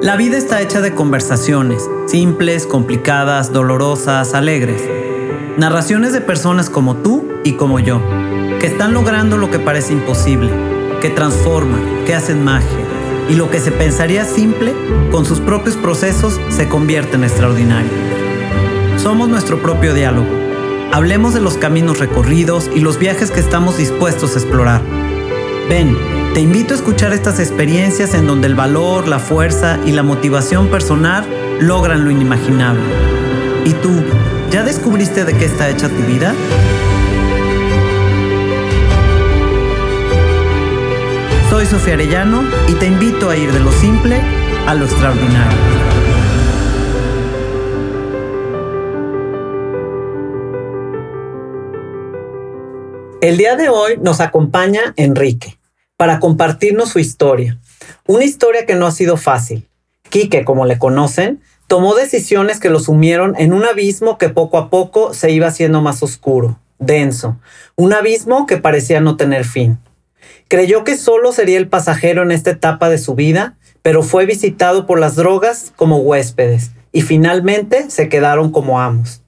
La vida está hecha de conversaciones, simples, complicadas, dolorosas, alegres. Narraciones de personas como tú y como yo, que están logrando lo que parece imposible, que transforman, que hacen magia, y lo que se pensaría simple, con sus propios procesos, se convierte en extraordinario. Somos nuestro propio diálogo. Hablemos de los caminos recorridos y los viajes que estamos dispuestos a explorar. Ven, te invito a escuchar estas experiencias en donde el valor, la fuerza y la motivación personal logran lo inimaginable. ¿Y tú, ya descubriste de qué está hecha tu vida? Soy Sofía Arellano y te invito a ir de lo simple a lo extraordinario. El día de hoy nos acompaña Enrique para compartirnos su historia. Una historia que no ha sido fácil. Quique, como le conocen, tomó decisiones que lo sumieron en un abismo que poco a poco se iba haciendo más oscuro, denso, un abismo que parecía no tener fin. Creyó que solo sería el pasajero en esta etapa de su vida, pero fue visitado por las drogas como huéspedes y finalmente se quedaron como amos.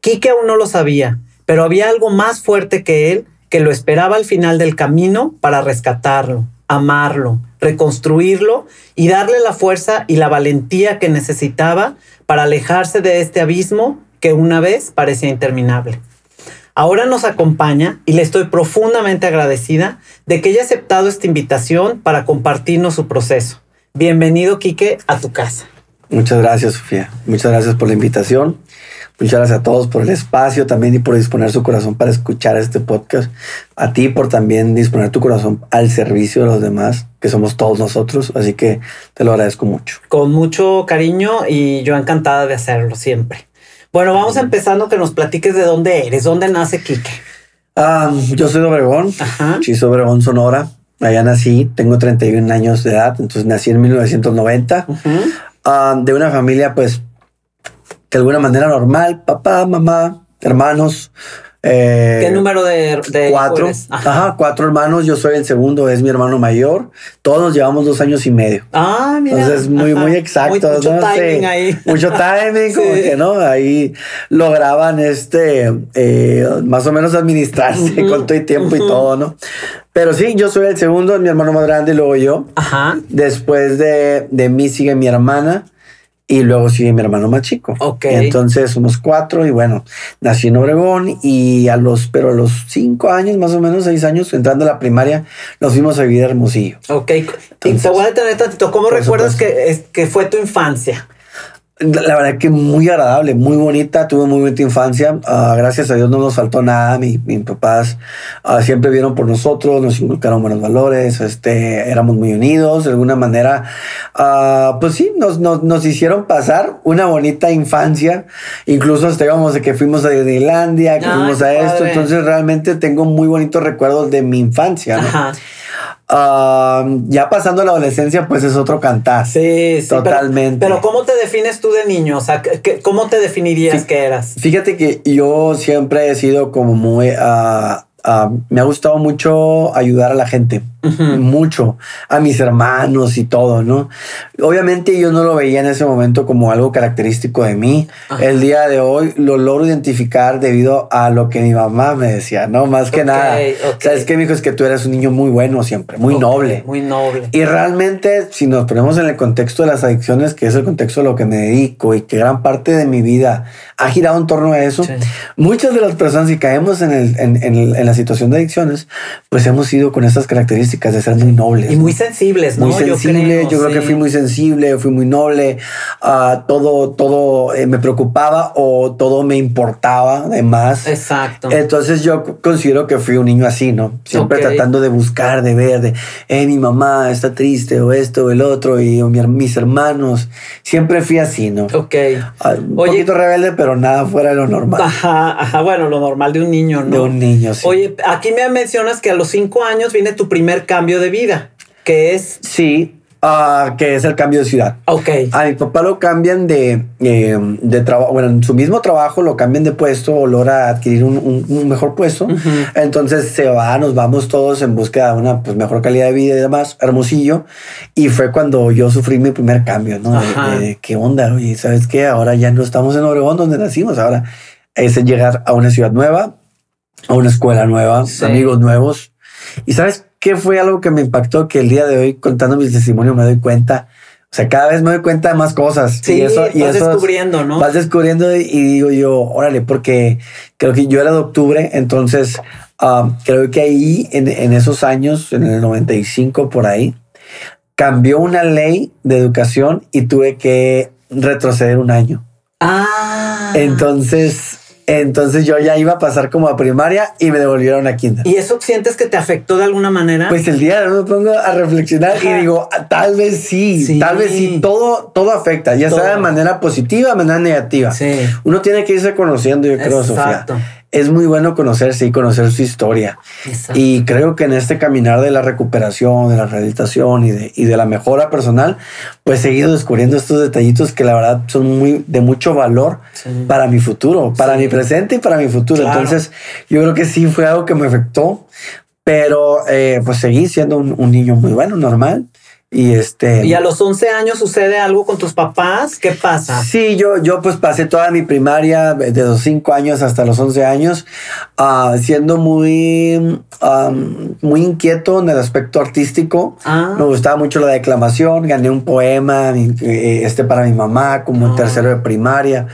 Quique aún no lo sabía, pero había algo más fuerte que él que lo esperaba al final del camino para rescatarlo, amarlo, reconstruirlo y darle la fuerza y la valentía que necesitaba para alejarse de este abismo que una vez parecía interminable. Ahora nos acompaña y le estoy profundamente agradecida de que haya aceptado esta invitación para compartirnos su proceso. Bienvenido, Quique, a tu casa. Muchas gracias, Sofía. Muchas gracias por la invitación. Muchas gracias a todos por el espacio también y por disponer su corazón para escuchar este podcast. A ti por también disponer tu corazón al servicio de los demás, que somos todos nosotros. Así que te lo agradezco mucho. Con mucho cariño y yo encantada de hacerlo siempre. Bueno, vamos empezando que nos platiques de dónde eres, dónde nace Quique. Ah, yo soy de Obregón, Chiso Obregón, Sonora. Allá nací, tengo 31 años de edad, entonces nací en 1990. Ah, de una familia pues de alguna manera normal, papá, mamá, hermanos. Eh, ¿Qué número de, cuatro? Ajá. cuatro hermanos. Yo soy el segundo, es mi hermano mayor. Todos llevamos dos años y medio. Ah, mira. Entonces, muy, muy exacto. mucho timing ahí. Mucho timing, como que no. Ahí lograban este, eh, más o menos administrarse con todo el tiempo y todo, ¿no? Pero sí, yo soy el segundo, mi hermano más grande y luego yo. Ajá. Después de, de mí sigue mi hermana y luego sigue mi hermano más chico. Ok. Entonces somos cuatro y bueno, nací en Obregón y a los, pero a los cinco años, más o menos seis años, entrando a la primaria, nos fuimos a vivir a Hermosillo. Ok. y te voy a detener tantito. ¿Cómo recuerdas que, que fue tu infancia? La verdad que muy agradable, muy bonita, tuve muy bonita infancia. Ah, gracias a Dios no nos faltó nada. mis papás uh, siempre vieron por nosotros, nos inculcaron buenos valores, este, éramos muy unidos. De alguna manera, uh, pues sí, nos, nos, nos, hicieron pasar una bonita infancia. Incluso hasta íbamos de que fuimos a Disneylandia, que fuimos a esto. Entonces realmente tengo muy bonitos recuerdos de mi infancia. ¿no? Ya pasando la adolescencia, pues es otro cantar. Sí, sí. Totalmente. Pero, ¿cómo te defines tú de niño? O sea, ¿cómo te definirías que eras? Fíjate que yo siempre he sido como muy... Uh, Ah, me ha gustado mucho ayudar a la gente, mucho, a mis hermanos y todo, ¿no? Obviamente yo no lo veía en ese momento como algo característico de mí. El día de hoy lo logro identificar debido a lo que mi mamá me decía, ¿no? Más que nada. ¿Sabes qué, hijo Es que tú eres un niño muy bueno siempre, muy noble. Muy noble. Y realmente, si nos ponemos en el contexto de las adicciones, que es el contexto a lo que me dedico y que gran parte de mi vida ha girado en torno a eso, muchas de las personas que caemos en, el, en, en, en la situación de adicciones, pues hemos ido con esas características de ser muy nobles. Y muy sensibles, ¿no? Muy sensible, yo creo, que fui muy sensible, fui muy noble, uh, todo, todo eh, me preocupaba o todo me importaba además. Exacto. Entonces yo considero que fui un niño así, ¿no? Siempre tratando de buscar, de ver, de, eh, mi mamá está triste o esto o el otro y o mis hermanos. Siempre fui así, ¿no? Ok. Uh, un poquito rebelde, pero nada fuera de lo normal. Ajá, ajá, bueno, lo normal de un niño, ¿no? De un niño, sí. Oye, aquí me mencionas que a los cinco años viene tu primer cambio de vida, que es... Sí, Ah, que es el cambio de ciudad. Ok. A mi papá lo cambian de, eh, de trabajo, bueno, en su mismo trabajo lo cambian de puesto o logra adquirir un, un- un mejor puesto. Ujú. Entonces se va, nos vamos todos en búsqueda de una pues, mejor calidad de vida y demás, hermosillo. Y fue cuando yo sufrí mi primer cambio, ¿no? De, de- qué onda, oye, ¿sabes qué? Ahora ya no estamos en Obregón donde nacimos, ahora es llegar a una ciudad nueva, a una escuela nueva, Sí. amigos nuevos. Y ¿sabes qué fue algo que me impactó? Que el día de hoy, contando mis testimonios, me doy cuenta. O sea, cada vez me doy cuenta de más cosas. Sí, y eso, y vas eso es- descubriendo, ¿no? Vas descubriendo y digo yo, órale, porque creo que yo era de octubre, entonces ah, creo que ahí en, en esos años, en el 95 por ahí, cambió una ley de educación y tuve que retroceder un año. Ah. Entonces, entonces yo ya iba a pasar como a primaria y me devolvieron a kinder. ¿Y eso sientes que te afectó de alguna manera? Pues el día de hoy me pongo a reflexionar y digo, tal vez sí, Sí. tal vez sí, todo, todo afecta, ya sea de manera positiva, de manera negativa. sí. Uno tiene que irse conociendo, yo creo, Sofía. Es muy bueno conocerse y conocer su historia. Exacto. Y creo que en este caminar de la recuperación, de la rehabilitación y de, y de la mejora personal, pues he ido descubriendo estos detallitos que la verdad son muy de mucho valor Sí. para mi futuro, para Sí. mi presente y para mi futuro. Claro. Entonces, yo creo que sí fue algo que me afectó, pero eh, pues seguí siendo un, un niño muy bueno, normal. Y este. ¿Y a los 11 años sucede algo con tus papás? ¿Qué pasa? Sí, yo, yo pues pasé toda mi primaria de los 5 años hasta los 11 años ah, siendo muy, muy inquieto en el aspecto artístico. Ah. Me gustaba mucho la declamación, gané un poema eh, este para mi mamá como en Ah. tercero de primaria.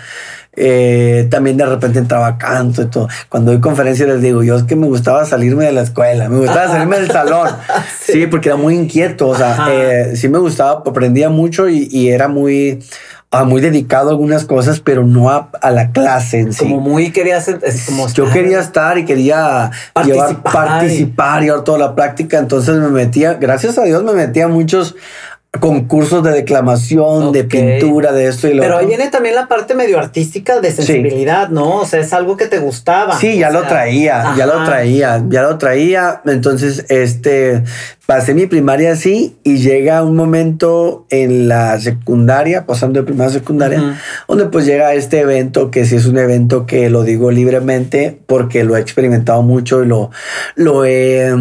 Eh, también de repente entraba canto y todo. Cuando doy conferencias les digo, yo es que me gustaba salirme de la escuela, me gustaba salirme del salón. Sí, porque era muy inquieto, o sea, eh, sí me gustaba, aprendía mucho y, y era muy, ah, muy dedicado a algunas cosas, pero no a, a la clase en sí. Como muy querías es como Yo quería estar y quería llevar, Participar. participar, llevar toda la práctica. Entonces me metía, gracias a Dios, me metía a muchos concursos de declamación, de pintura, de esto y lo Pero ahí otro. viene también la parte medio artística de sensibilidad, ¿no? O sea, es algo que te gustaba. Sí, ya lo traía, ya lo traía, ya lo traía. Entonces, este, pasé mi primaria así y llega un momento en la secundaria, pasando de primaria a secundaria, donde pues llega este evento que sí es un evento que lo digo libremente porque lo he experimentado mucho y lo, lo he,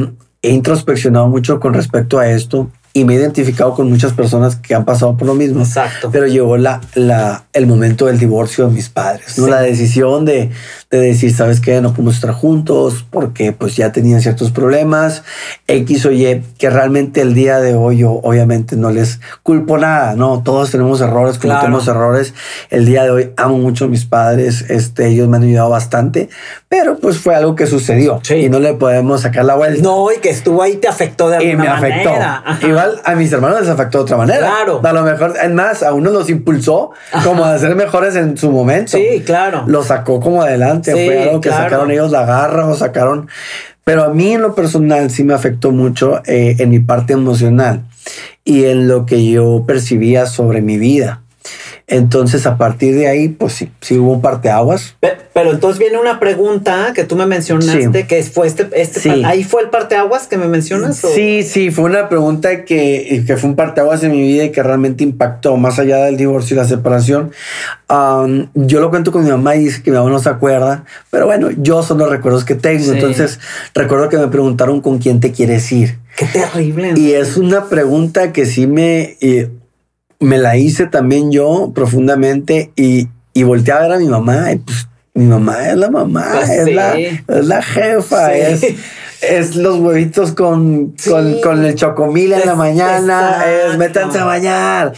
he introspeccionado mucho con respecto a esto y me he identificado con muchas personas que han pasado por lo mismo. Exacto. Pero llegó la, la, el momento del divorcio de mis padres, ¿no? Sí. La decisión de, de decir, ¿sabes qué? No podemos estar juntos porque pues ya tenían ciertos problemas, X o Y, que realmente el día de hoy yo obviamente no les culpo nada, ¿no? Todos tenemos errores, Claro. cometemos errores. El día de hoy amo mucho a mis padres, este, ellos me han ayudado bastante, pero pues fue algo que sucedió Sí. y no le podemos sacar la vuelta. No, y que estuvo ahí te afectó de Y alguna me afectó. manera. Ajá. Igual a mis hermanos les afectó de otra manera. Claro. A lo mejor, es más, a uno los impulsó como a ser mejores en su momento. Sí, claro. Lo sacó como adelante. Sí, Fue algo que claro. sacaron ellos la garra o sacaron. Pero a mí en lo personal sí me afectó mucho eh, en mi parte emocional y en lo que yo percibía sobre mi vida. Entonces, a partir de ahí, pues sí, sí hubo un parteaguas. Pe- Pero entonces viene una pregunta que tú me mencionaste, Sí. que fue este, este Sí. ahí fue el parteaguas que me mencionas. o? Sí, sí, fue una pregunta que, que fue un parteaguas en mi vida y que realmente impactó más allá del divorcio y la separación. Um, yo lo cuento con mi mamá y dice que mi mamá no se acuerda, pero bueno, yo son los recuerdos que tengo. Sí. Entonces, recuerdo que me preguntaron con quién te quieres ir. Qué terrible. ¿no? Y es una pregunta que sí me, eh, me la hice también yo profundamente y, y volteé a ver a mi mamá y pues mi mamá es la mamá, Pues es, sí. la, es la jefa, Sí. es, es los huevitos con, Sí. con, con el chocomil en la mañana, es métanse a bañar.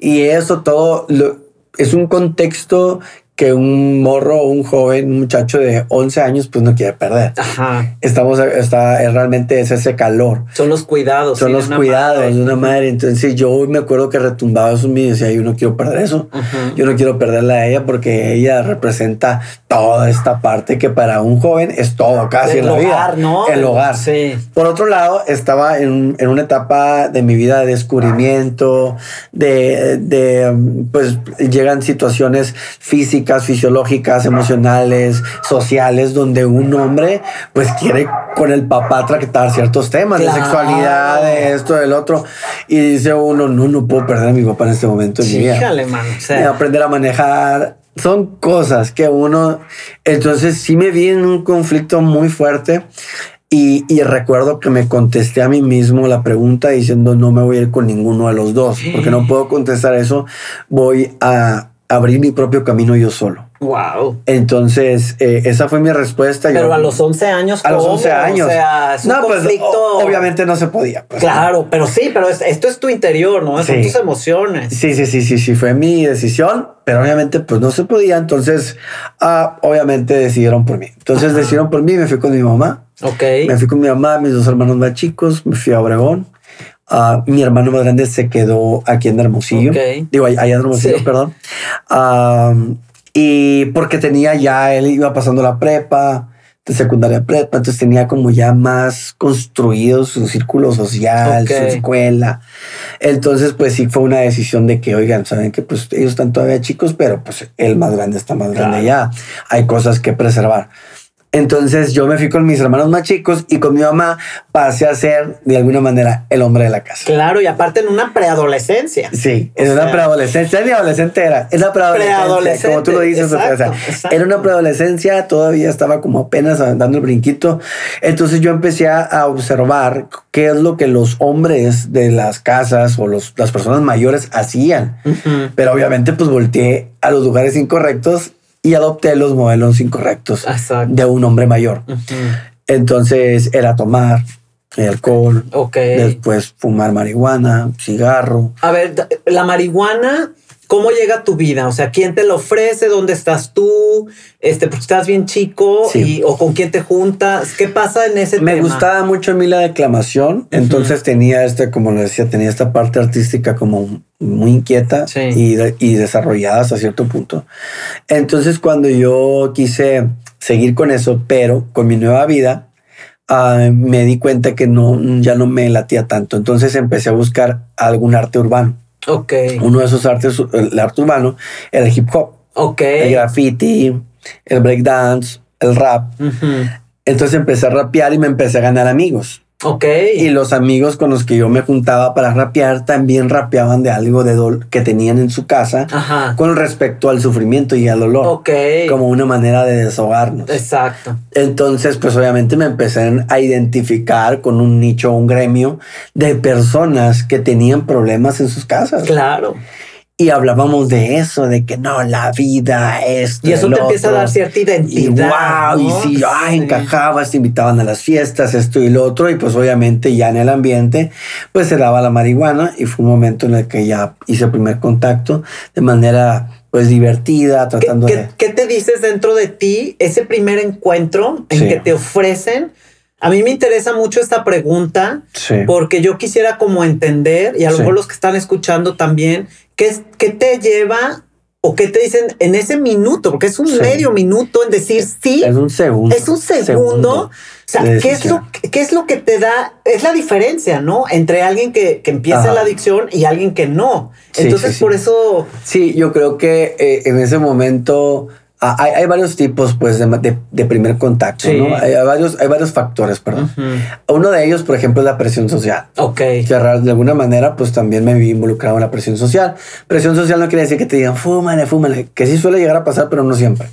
y eso todo lo- es un contexto que un morro o un joven, un muchacho de 11 años, pues no quiere perder. Ajá. Estamos, está, es realmente es ese calor Son los cuidados. son sí, los cuidados madre. de una madre. Entonces yo me acuerdo que retumbaba eso en mí y decía, yo no quiero perder eso. Ajá. Yo no quiero perderla a ella porque ella representa toda esta parte que para un joven es todo casi El en la hogar, vida. ¿no? El hogar. Sí. Por otro lado, estaba en, en una etapa de mi vida de descubrimiento, de, de, pues llegan situaciones biológicas, fisiológicas, emocionales, sociales, donde un hombre pues quiere con el papá tratar ciertos temas de sexualidad, de esto, del otro. Y dice uno, no, no puedo perder a mi papá en este momento de mi vida. Aprender a manejar. Son cosas que uno... Entonces sí me vi en un conflicto muy fuerte y, y, recuerdo que me contesté a mí mismo la pregunta diciendo no me voy a ir con ninguno de los dos, porque no puedo contestar eso, voy a abrir mi propio camino yo solo. Wow. Entonces, eh, esa fue mi respuesta. Pero a los 11 años. A los 11 años. O sea, es un no, pues, conflicto. obviamente no se podía. Pues, claro, pero sí, pero esto es tu interior, ¿no? Son tus emociones. Sí, sí, sí, sí, sí, fue mi decisión, pero obviamente pues no se podía. Entonces, uh, obviamente decidieron por mí. Entonces decidieron por mí, me fui con mi mamá. Ok. Me fui con mi mamá, mis dos hermanos más chicos, me fui a Obregón. Uh, mi hermano más grande se quedó aquí en Hermosillo. Digo, allá en Hermosillo, perdón. Uh, y porque tenía ya, él iba pasando la prepa, de secundaria prepa, entonces tenía como ya más construido su círculo social, su escuela. Entonces, pues sí fue una decisión de que, oigan, saben que pues ellos están todavía chicos, pero pues el más grande está más grande ya. Hay cosas que preservar. Entonces yo me fui con mis hermanos más chicos y con mi mamá pasé a ser de alguna manera el hombre de la casa. Claro, y aparte en una preadolescencia. Sí, en una preadolescencia, ni adolescente era, es la preadolescencia, como tú lo dices. o sea, era una preadolescencia, todavía estaba como apenas dando el brinquito. Entonces yo empecé a observar qué es lo que los hombres de las casas o los, las personas mayores hacían. Pero obviamente pues volteé a los lugares incorrectos y adopté los modelos incorrectos de un hombre mayor. Entonces era tomar alcohol, después fumar marihuana, cigarro. A ver, la marihuana ¿Cómo llega tu vida? O sea, ¿quién te lo ofrece? ¿Dónde estás tú? Este, porque estás bien chico y, o con quién te juntas. ¿Qué pasa en ese Me gustaba mucho a mí la declamación. Entonces tenía este, como le decía, tenía esta parte artística como muy inquieta y, y desarrollada hasta cierto punto. Entonces, cuando yo quise seguir con eso, pero con mi nueva vida, ah, me di cuenta que no, ya no me latía tanto. Entonces empecé a buscar algún arte urbano. Ok. Uno de esos artes, el arte urbano, era el hip hop. Ok. El graffiti, el breakdance, el rap. Entonces empecé a rapear y me empecé a ganar amigos. Ok. Y los amigos con los que yo me juntaba para rapear también rapeaban de algo de dolor que tenían en su casa con respecto al sufrimiento y al dolor. Ok. Como una manera de desahogarnos. Exacto. Entonces, pues obviamente me empecé a identificar con un nicho, un gremio de personas que tenían problemas en sus casas. Claro y hablábamos de eso, de que no, la vida es. Y eso te empieza a dar cierta identidad. Y wow, y sí, ay, encajabas, te invitaban a las fiestas, esto y lo otro, y pues obviamente ya en el ambiente, pues se daba la marihuana, y fue un momento en el que ya hice el primer contacto de manera pues divertida, tratando de. ¿Qué te dices dentro de ti ese primer encuentro en que te ofrecen? A mí me interesa mucho esta pregunta porque yo quisiera como entender y a lo mejor los que están escuchando también ¿Qué, qué te lleva o qué te dicen en ese minuto? Porque es un medio minuto en decir sí. Es un segundo. Es un segundo. o sea, ¿qué es, lo, ¿qué es lo que te da? Es la diferencia, ¿no? Entre alguien que, que empieza la adicción y alguien que no. Entonces, por eso. Sí, yo creo que eh, en ese momento hay, hay, varios tipos pues, de, de, primer contacto, ¿no? Hay, varios, hay varios factores, perdón. Uno de ellos, por ejemplo, es la presión social. Ok. Que de alguna manera, pues también me vi involucrado en la presión social. Presión social no quiere decir que te digan, fúmale, fúmale, que sí suele llegar a pasar, pero no siempre.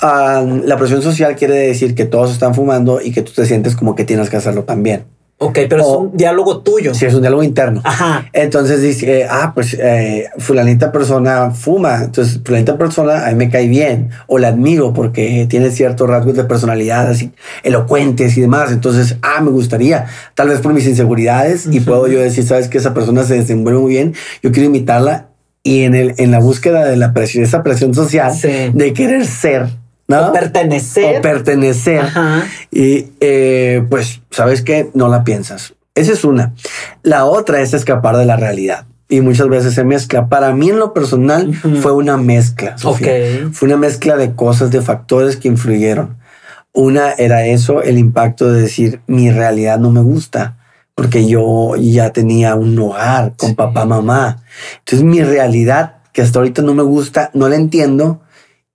Ah, la presión social quiere decir que todos están fumando y que tú te sientes como que tienes que hacerlo también. Ok, pero es un diálogo tuyo. Sí, es un diálogo interno. Ajá. Entonces dice, ah, pues eh, fulanita persona fuma, entonces fulanita persona a mí me cae bien o la admiro porque tiene ciertos rasgos de personalidad así elocuentes y demás. Entonces, ah, me gustaría, tal vez por mis inseguridades y puedo yo decir, sabes que esa persona se desenvuelve muy bien, yo quiero imitarla y en, el, en la búsqueda de la presión, esa presión social de querer ser ¿no? O pertenecer. O pertenecer. Y eh, pues, ¿sabes qué? No la piensas. Esa es una. La otra es escapar de la realidad. Y muchas veces se mezcla. Para mí en lo personal fue una mezcla. Fue una mezcla de cosas, de factores que influyeron. Una era eso, el impacto de decir, mi realidad no me gusta, porque yo ya tenía un hogar con papá, mamá. Entonces mi realidad, que hasta ahorita no me gusta, no la entiendo,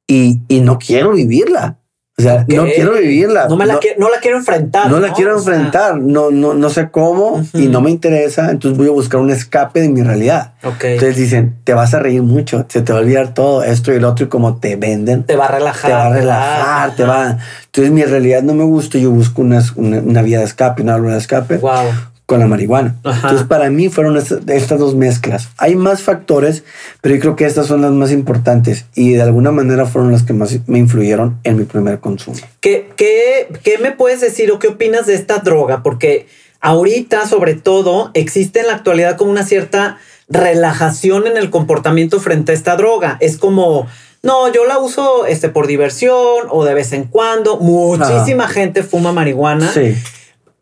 y, y no quiero vivirla. O sea, no quiero vivirla. No, me la, quiero, no la quiero enfrentar. No, la quiero enfrentar. No, no, no sé cómo y no me interesa. Entonces voy a buscar un escape de mi realidad. Entonces dicen, te vas a reír mucho, se te va a olvidar todo esto y el otro y como te venden. Te va a relajar. Te va a relajar, te va. Entonces mi realidad no me gusta. Yo busco una, una, vía de escape, una válvula de escape. Wow con la marihuana. Entonces, para mí fueron estas dos mezclas. Hay más factores, pero yo creo que estas son las más importantes y de alguna manera fueron las que más me influyeron en mi primer consumo. ¿Qué, qué, qué me puedes decir o qué opinas de esta droga? Porque ahorita, sobre todo, existe en la actualidad como una cierta relajación en el comportamiento frente a esta droga. Es como, no, yo la uso este, por diversión o de vez en cuando. Muchísima gente fuma marihuana. Sí.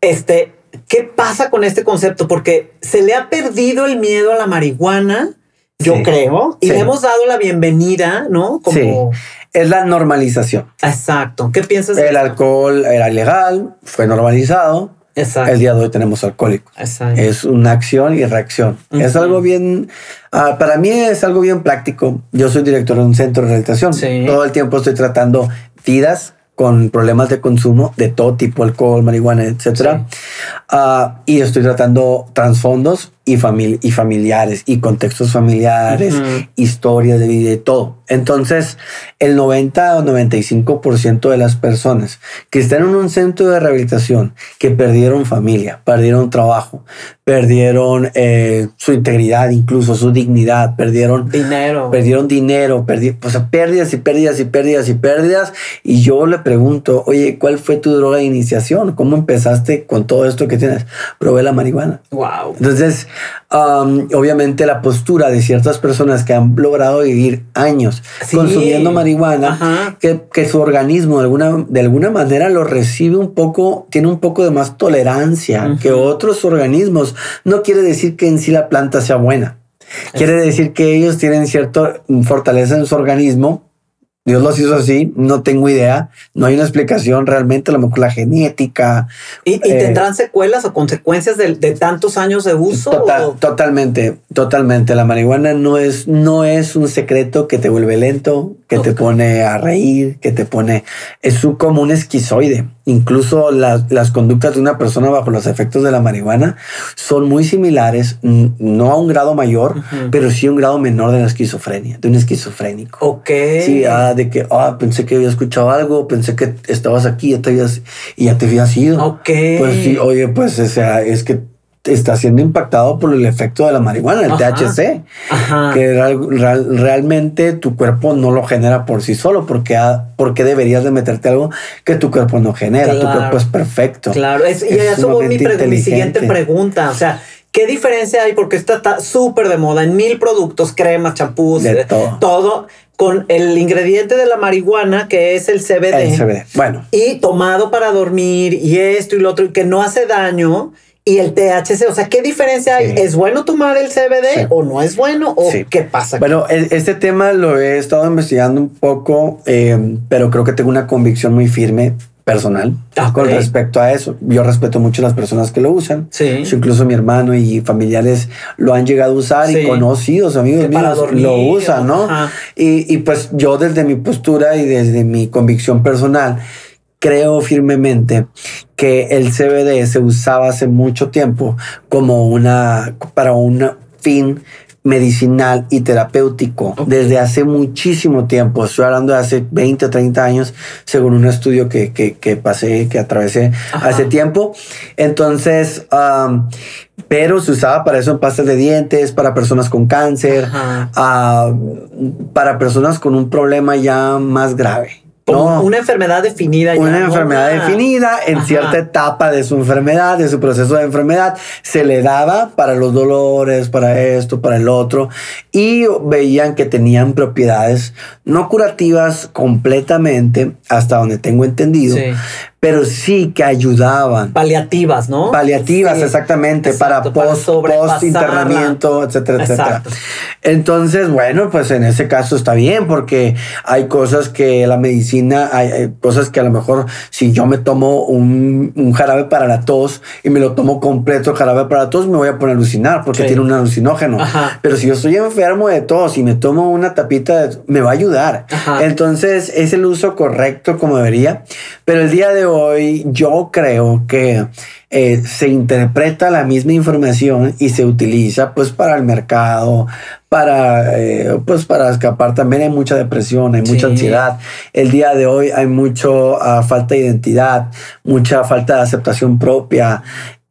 Este, ¿Qué pasa con este concepto? Porque se le ha perdido el miedo a la marihuana, yo creo, y le hemos dado la bienvenida, ¿no? Como... Sí. Es la normalización. Exacto. ¿Qué piensas? El alcohol era ilegal, fue normalizado. Exacto. El día de hoy tenemos alcohólicos. Exacto. Es una acción y reacción. Es algo bien, ah, para mí es algo bien práctico. Yo soy director de un centro de rehabilitación. Todo el tiempo estoy tratando vidas con problemas de consumo de todo tipo, alcohol, marihuana, etcétera. Ah, y estoy tratando trasfondos y, y familiares y contextos familiares, historias de vida y todo. Entonces, el 90 o 95% de las personas que están en un centro de rehabilitación, que perdieron familia, perdieron trabajo, perdieron eh, su integridad, incluso su dignidad, perdieron dinero, perdieron dinero, perdi pues, pérdidas y pérdidas y pérdidas y pérdidas. Y yo le pregunto, oye, ¿cuál fue tu droga de iniciación? ¿Cómo empezaste con todo esto que tienes? Probé la marihuana. Wow. Entonces, obviamente la postura de ciertas personas que han logrado vivir años consumiendo marihuana, que, que, su organismo de alguna, de alguna manera lo recibe un poco, tiene un poco de más tolerancia que otros organismos. No quiere decir que en sí la planta sea buena. Quiere decir que ellos tienen cierta fortaleza en su organismo Dios los hizo así, no tengo idea, no hay una explicación realmente, a lo mejor la genética. ¿Y, eh, tendrán secuelas o consecuencias de, tantos años de uso? Totalmente, totalmente. La marihuana no es, no es un secreto que te vuelve lento, que te pone a reír, que te pone... Es como un esquizoide. Incluso las conductas de una persona bajo los efectos de la marihuana son muy similares, no a un grado mayor, pero sí a un grado menor de la esquizofrenia, de un esquizofrénico. Ok. Sí, ah, de que ah, pensé que había escuchado algo, pensé que estabas aquí ya te habías, y ya te habías ido. Ok. Pues sí, oye, pues o sea, es que está siendo impactado por el efecto de la marihuana, el THC, que realmente tu cuerpo no lo genera por sí solo, porque, porque deberías de meterte algo que tu cuerpo no genera, tu cuerpo es perfecto. Claro, es, y eso es mi, mi siguiente pregunta, o sea, ¿Qué diferencia hay? Porque está súper de moda en mil productos, cremas, champús, eh, todo. todo. con el ingrediente de la marihuana que es el CBD. El CBD, bueno. Y tomado para dormir y esto y lo otro, y que no hace daño y el THC. O sea, ¿qué diferencia hay? ¿Es bueno tomar el CBD o no es bueno? ¿O qué pasa? Bueno, este tema lo he estado investigando un poco, eh, pero creo que tengo una convicción muy firme personal con respecto a eso. Yo respeto mucho a las personas que lo usan. Sí. incluso mi hermano y familiares lo han llegado a usar y conocidos, amigos míos, lo usan, ¿no? Y, y pues yo desde mi postura y desde mi convicción personal, creo firmemente que el CBD se usaba hace mucho tiempo como una para un fin medicinal y terapéutico desde hace muchísimo tiempo. Estoy hablando de hace 20 o 30 años, según un estudio que, que, pasé, que atravesé hace tiempo. Entonces, pero se usaba para eso en pastas de dientes, para personas con cáncer, para personas con un problema ya más grave una enfermedad definida. Una enfermedad definida en cierta etapa de su enfermedad, de su proceso de enfermedad, se le daba para los dolores, para esto, para el otro, y veían que tenían propiedades no curativas completamente, hasta donde tengo entendido, pero sí que ayudaban. Paliativas, ¿no? Paliativas, Sí, exactamente, exacto, para para post, sobrepasarla. post internamiento, etcétera, etcétera. Exacto. Entonces, bueno, pues en ese caso está bien, porque hay cosas que la medicina, hay, cosas que a lo mejor si yo me tomo un, un jarabe para la tos y me lo tomo completo jarabe para la tos, me voy a poner a alucinar porque Sí. tiene un alucinógeno. Ajá. Pero si yo estoy enfermo de tos y me tomo una tapita, de- me va a ayudar. Ajá. Entonces es el uso correcto como debería. Pero el día de hoy yo creo que eh, se interpreta la misma información y se utiliza pues para el mercado, para eh, pues para escapar. También hay mucha depresión, hay mucha Sí. ansiedad. El día de hoy hay mucho ah, falta de identidad, mucha falta de aceptación propia.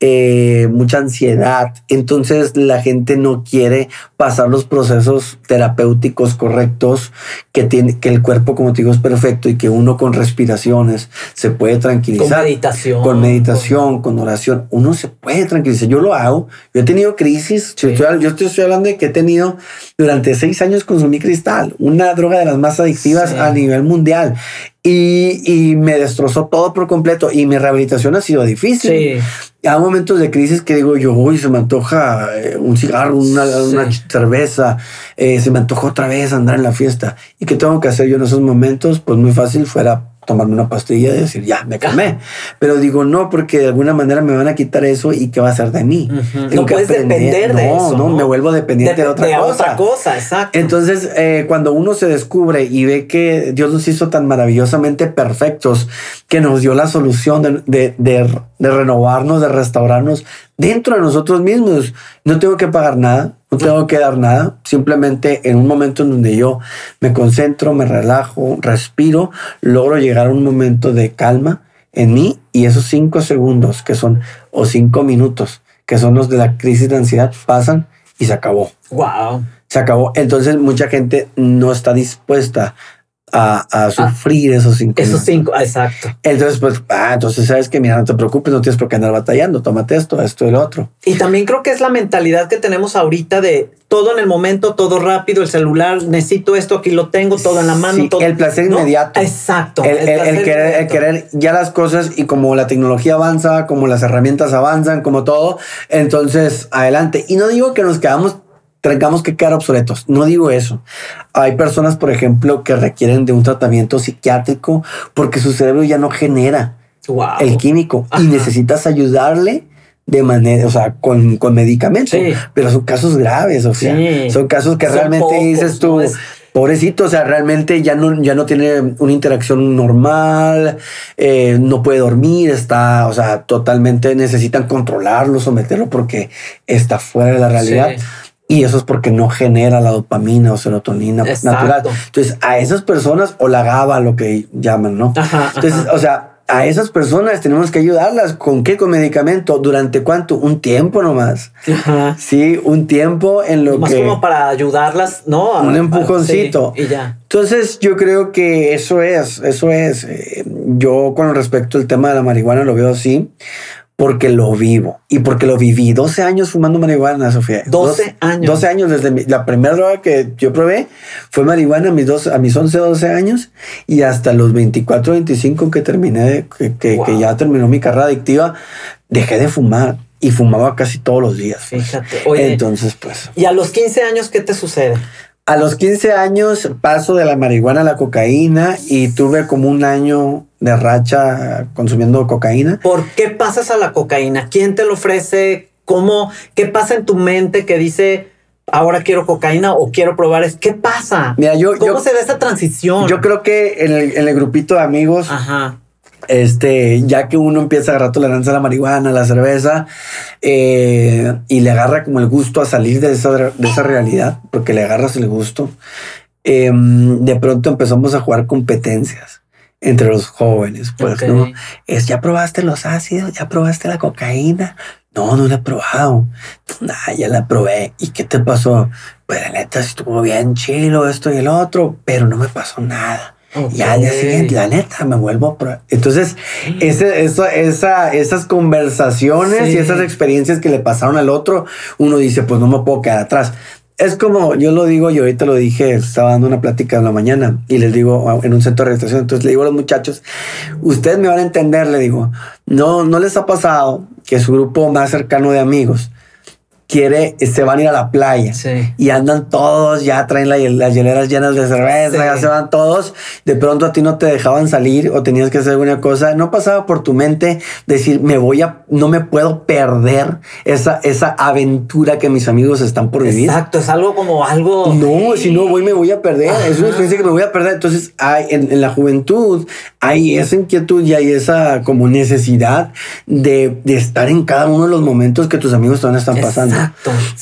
Eh, mucha ansiedad. Entonces la gente no quiere pasar los procesos terapéuticos correctos que tiene, que el cuerpo, como te digo, es perfecto y que uno con respiraciones se puede Con tranquilizar. meditación. Con meditación, con oración, uno se puede tranquilizar. Yo lo hago. Yo he tenido crisis. Sí. Yo, estoy, yo te estoy hablando de que he tenido durante seis años consumí cristal, una droga de las más adictivas Sí. a nivel mundial. Y, y me destrozó todo por completo. Y mi rehabilitación ha sido difícil. Sí. Hay momentos de crisis que digo yo, uy, se me antoja eh, un cigarro, una, Sí. una cerveza, eh, se me antoja otra vez andar en la fiesta. ¿Y qué tengo que hacer yo en esos momentos? Pues muy fácil fuera tomarme una pastilla y decir, ya, me calmé. Pero digo, no, porque de alguna manera me van a quitar eso y qué va a ser de mí. Ujú. Tengo No que puedes aprender. depender de No, eso. No, me vuelvo dependiente de, otra cosa. otra cosa, exacto. Entonces, eh, cuando uno se descubre y ve que Dios nos hizo tan maravillosamente perfectos, que nos dio la solución de, de- de- de renovarnos, de restaurarnos dentro de nosotros mismos, no tengo que pagar nada, no tengo que dar nada, simplemente en un momento en donde yo me concentro, me relajo, respiro, logro llegar a un momento de calma en mí y esos cinco segundos que son, o cinco minutos, que son los de la crisis de ansiedad, pasan y se acabó wow. se acabó. Entonces mucha gente no está dispuesta a, a sufrir esos cinco. Esos cinco, exacto. Entonces, pues, ah, entonces sabes que mira, no te preocupes, no tienes por qué andar batallando. Tómate esto, esto y el otro. Y también creo que es la mentalidad que tenemos ahorita de todo en el momento, todo rápido, el celular, necesito esto, aquí lo tengo, todo en la mano. Sí, todo. el placer ¿No? inmediato. Exacto. El, el- el placer querer, el querer ya las cosas y como la tecnología avanza, como las herramientas avanzan, como todo, entonces adelante. Y no digo que nos quedamos, tengamos que quedar obsoletos, no digo eso. Hay personas, por ejemplo, que requieren de un tratamiento psiquiátrico porque su cerebro ya no genera Wow. el químico Ajá. y necesitas ayudarle de manera, o sea, con, con medicamentos, Sí. pero son casos graves, o sea, Sí. son casos que Son realmente pocos, dices tú, ¿no? Es- pobrecito, o sea, realmente ya no, ya no tiene una interacción normal, eh, no puede dormir, está, o sea, totalmente necesitan controlarlo, someterlo porque está fuera de la realidad. Sí. Y eso es porque no genera la dopamina o serotonina Exacto. natural. Entonces, a esas personas, o la GABA, lo que llaman, ¿no? Ajá, Entonces, ajá. o sea, a esas personas tenemos que ayudarlas. ¿Con qué? Con medicamento. ¿Durante cuánto? Un tiempo nomás. Ajá. Sí, un tiempo en lo Más que... como para ayudarlas, ¿no? Un empujoncito. sí, y ya. Entonces, yo creo que eso es, eso es. Eh, yo con respecto al tema de la marihuana lo veo así porque lo vivo y porque lo viví. 12 años fumando marihuana, Sofía. 12 años. 12 años desde mi- la primera droga que yo probé fue marihuana a mis, 12, a mis 11, 12 años y hasta los 24, 25 que terminé, que, que- Wow. que ya terminó mi carrera adictiva, dejé de fumar y fumaba casi todos los días. Fíjate. Oye, Entonces, pues... ¿y a los 15 años qué te sucede? A los 15 años paso de la marihuana a la cocaína y tuve como un año de racha consumiendo cocaína. ¿Por qué pasas a la cocaína? ¿Quién te lo ofrece? ¿Cómo? ¿Qué pasa en tu mente que dice ahora quiero cocaína o quiero probar es ¿Qué pasa? Mira, yo, ¿Cómo yo, se da esa transición? yo creo que en el, en el grupito de amigos, Ajá. Este, ya que uno empieza a agarrar tolerancia a la marihuana, a la cerveza, eh, y le agarra como el gusto a salir de esa, de esa realidad, porque le agarras el gusto, eh, de pronto empezamos a jugar competencias entre los jóvenes, pues, Ok. ¿no? Es, ¿ya probaste los ácidos? ¿Ya probaste la cocaína? No, no la he probado. Nah, ya la probé. ¿Y qué te pasó? Pues la neta estuvo bien chilo esto y el otro, pero no me pasó nada. Y al día Ok. siguiente, la neta, me vuelvo a probar. Entonces, ese, eso, esa, esas conversaciones Sí. y esas experiencias que le pasaron al otro, uno dice, pues no me puedo quedar atrás. Es como yo lo digo, y ahorita lo dije, estaba dando una plática en la mañana y les digo en un centro de rehabilitación. Entonces le digo a los muchachos, ustedes me van a entender, le digo, no, no les ha pasado que su grupo más cercano de amigos quiere, se van a ir a la playa y andan todos, ya traen las hieleras llenas de cerveza, ya se van todos. De pronto a ti no te dejaban salir o tenías que hacer alguna cosa. No pasaba por tu mente decir, me voy a, no me puedo perder esa, esa aventura que mis amigos están por vivir. Exacto, es algo como algo. No, si no voy, me voy a perder. Es una experiencia que me voy a perder. Entonces, hay, en, la juventud hay esa inquietud y hay esa como necesidad de, de estar en cada uno de los momentos que tus amigos todavía están pasando.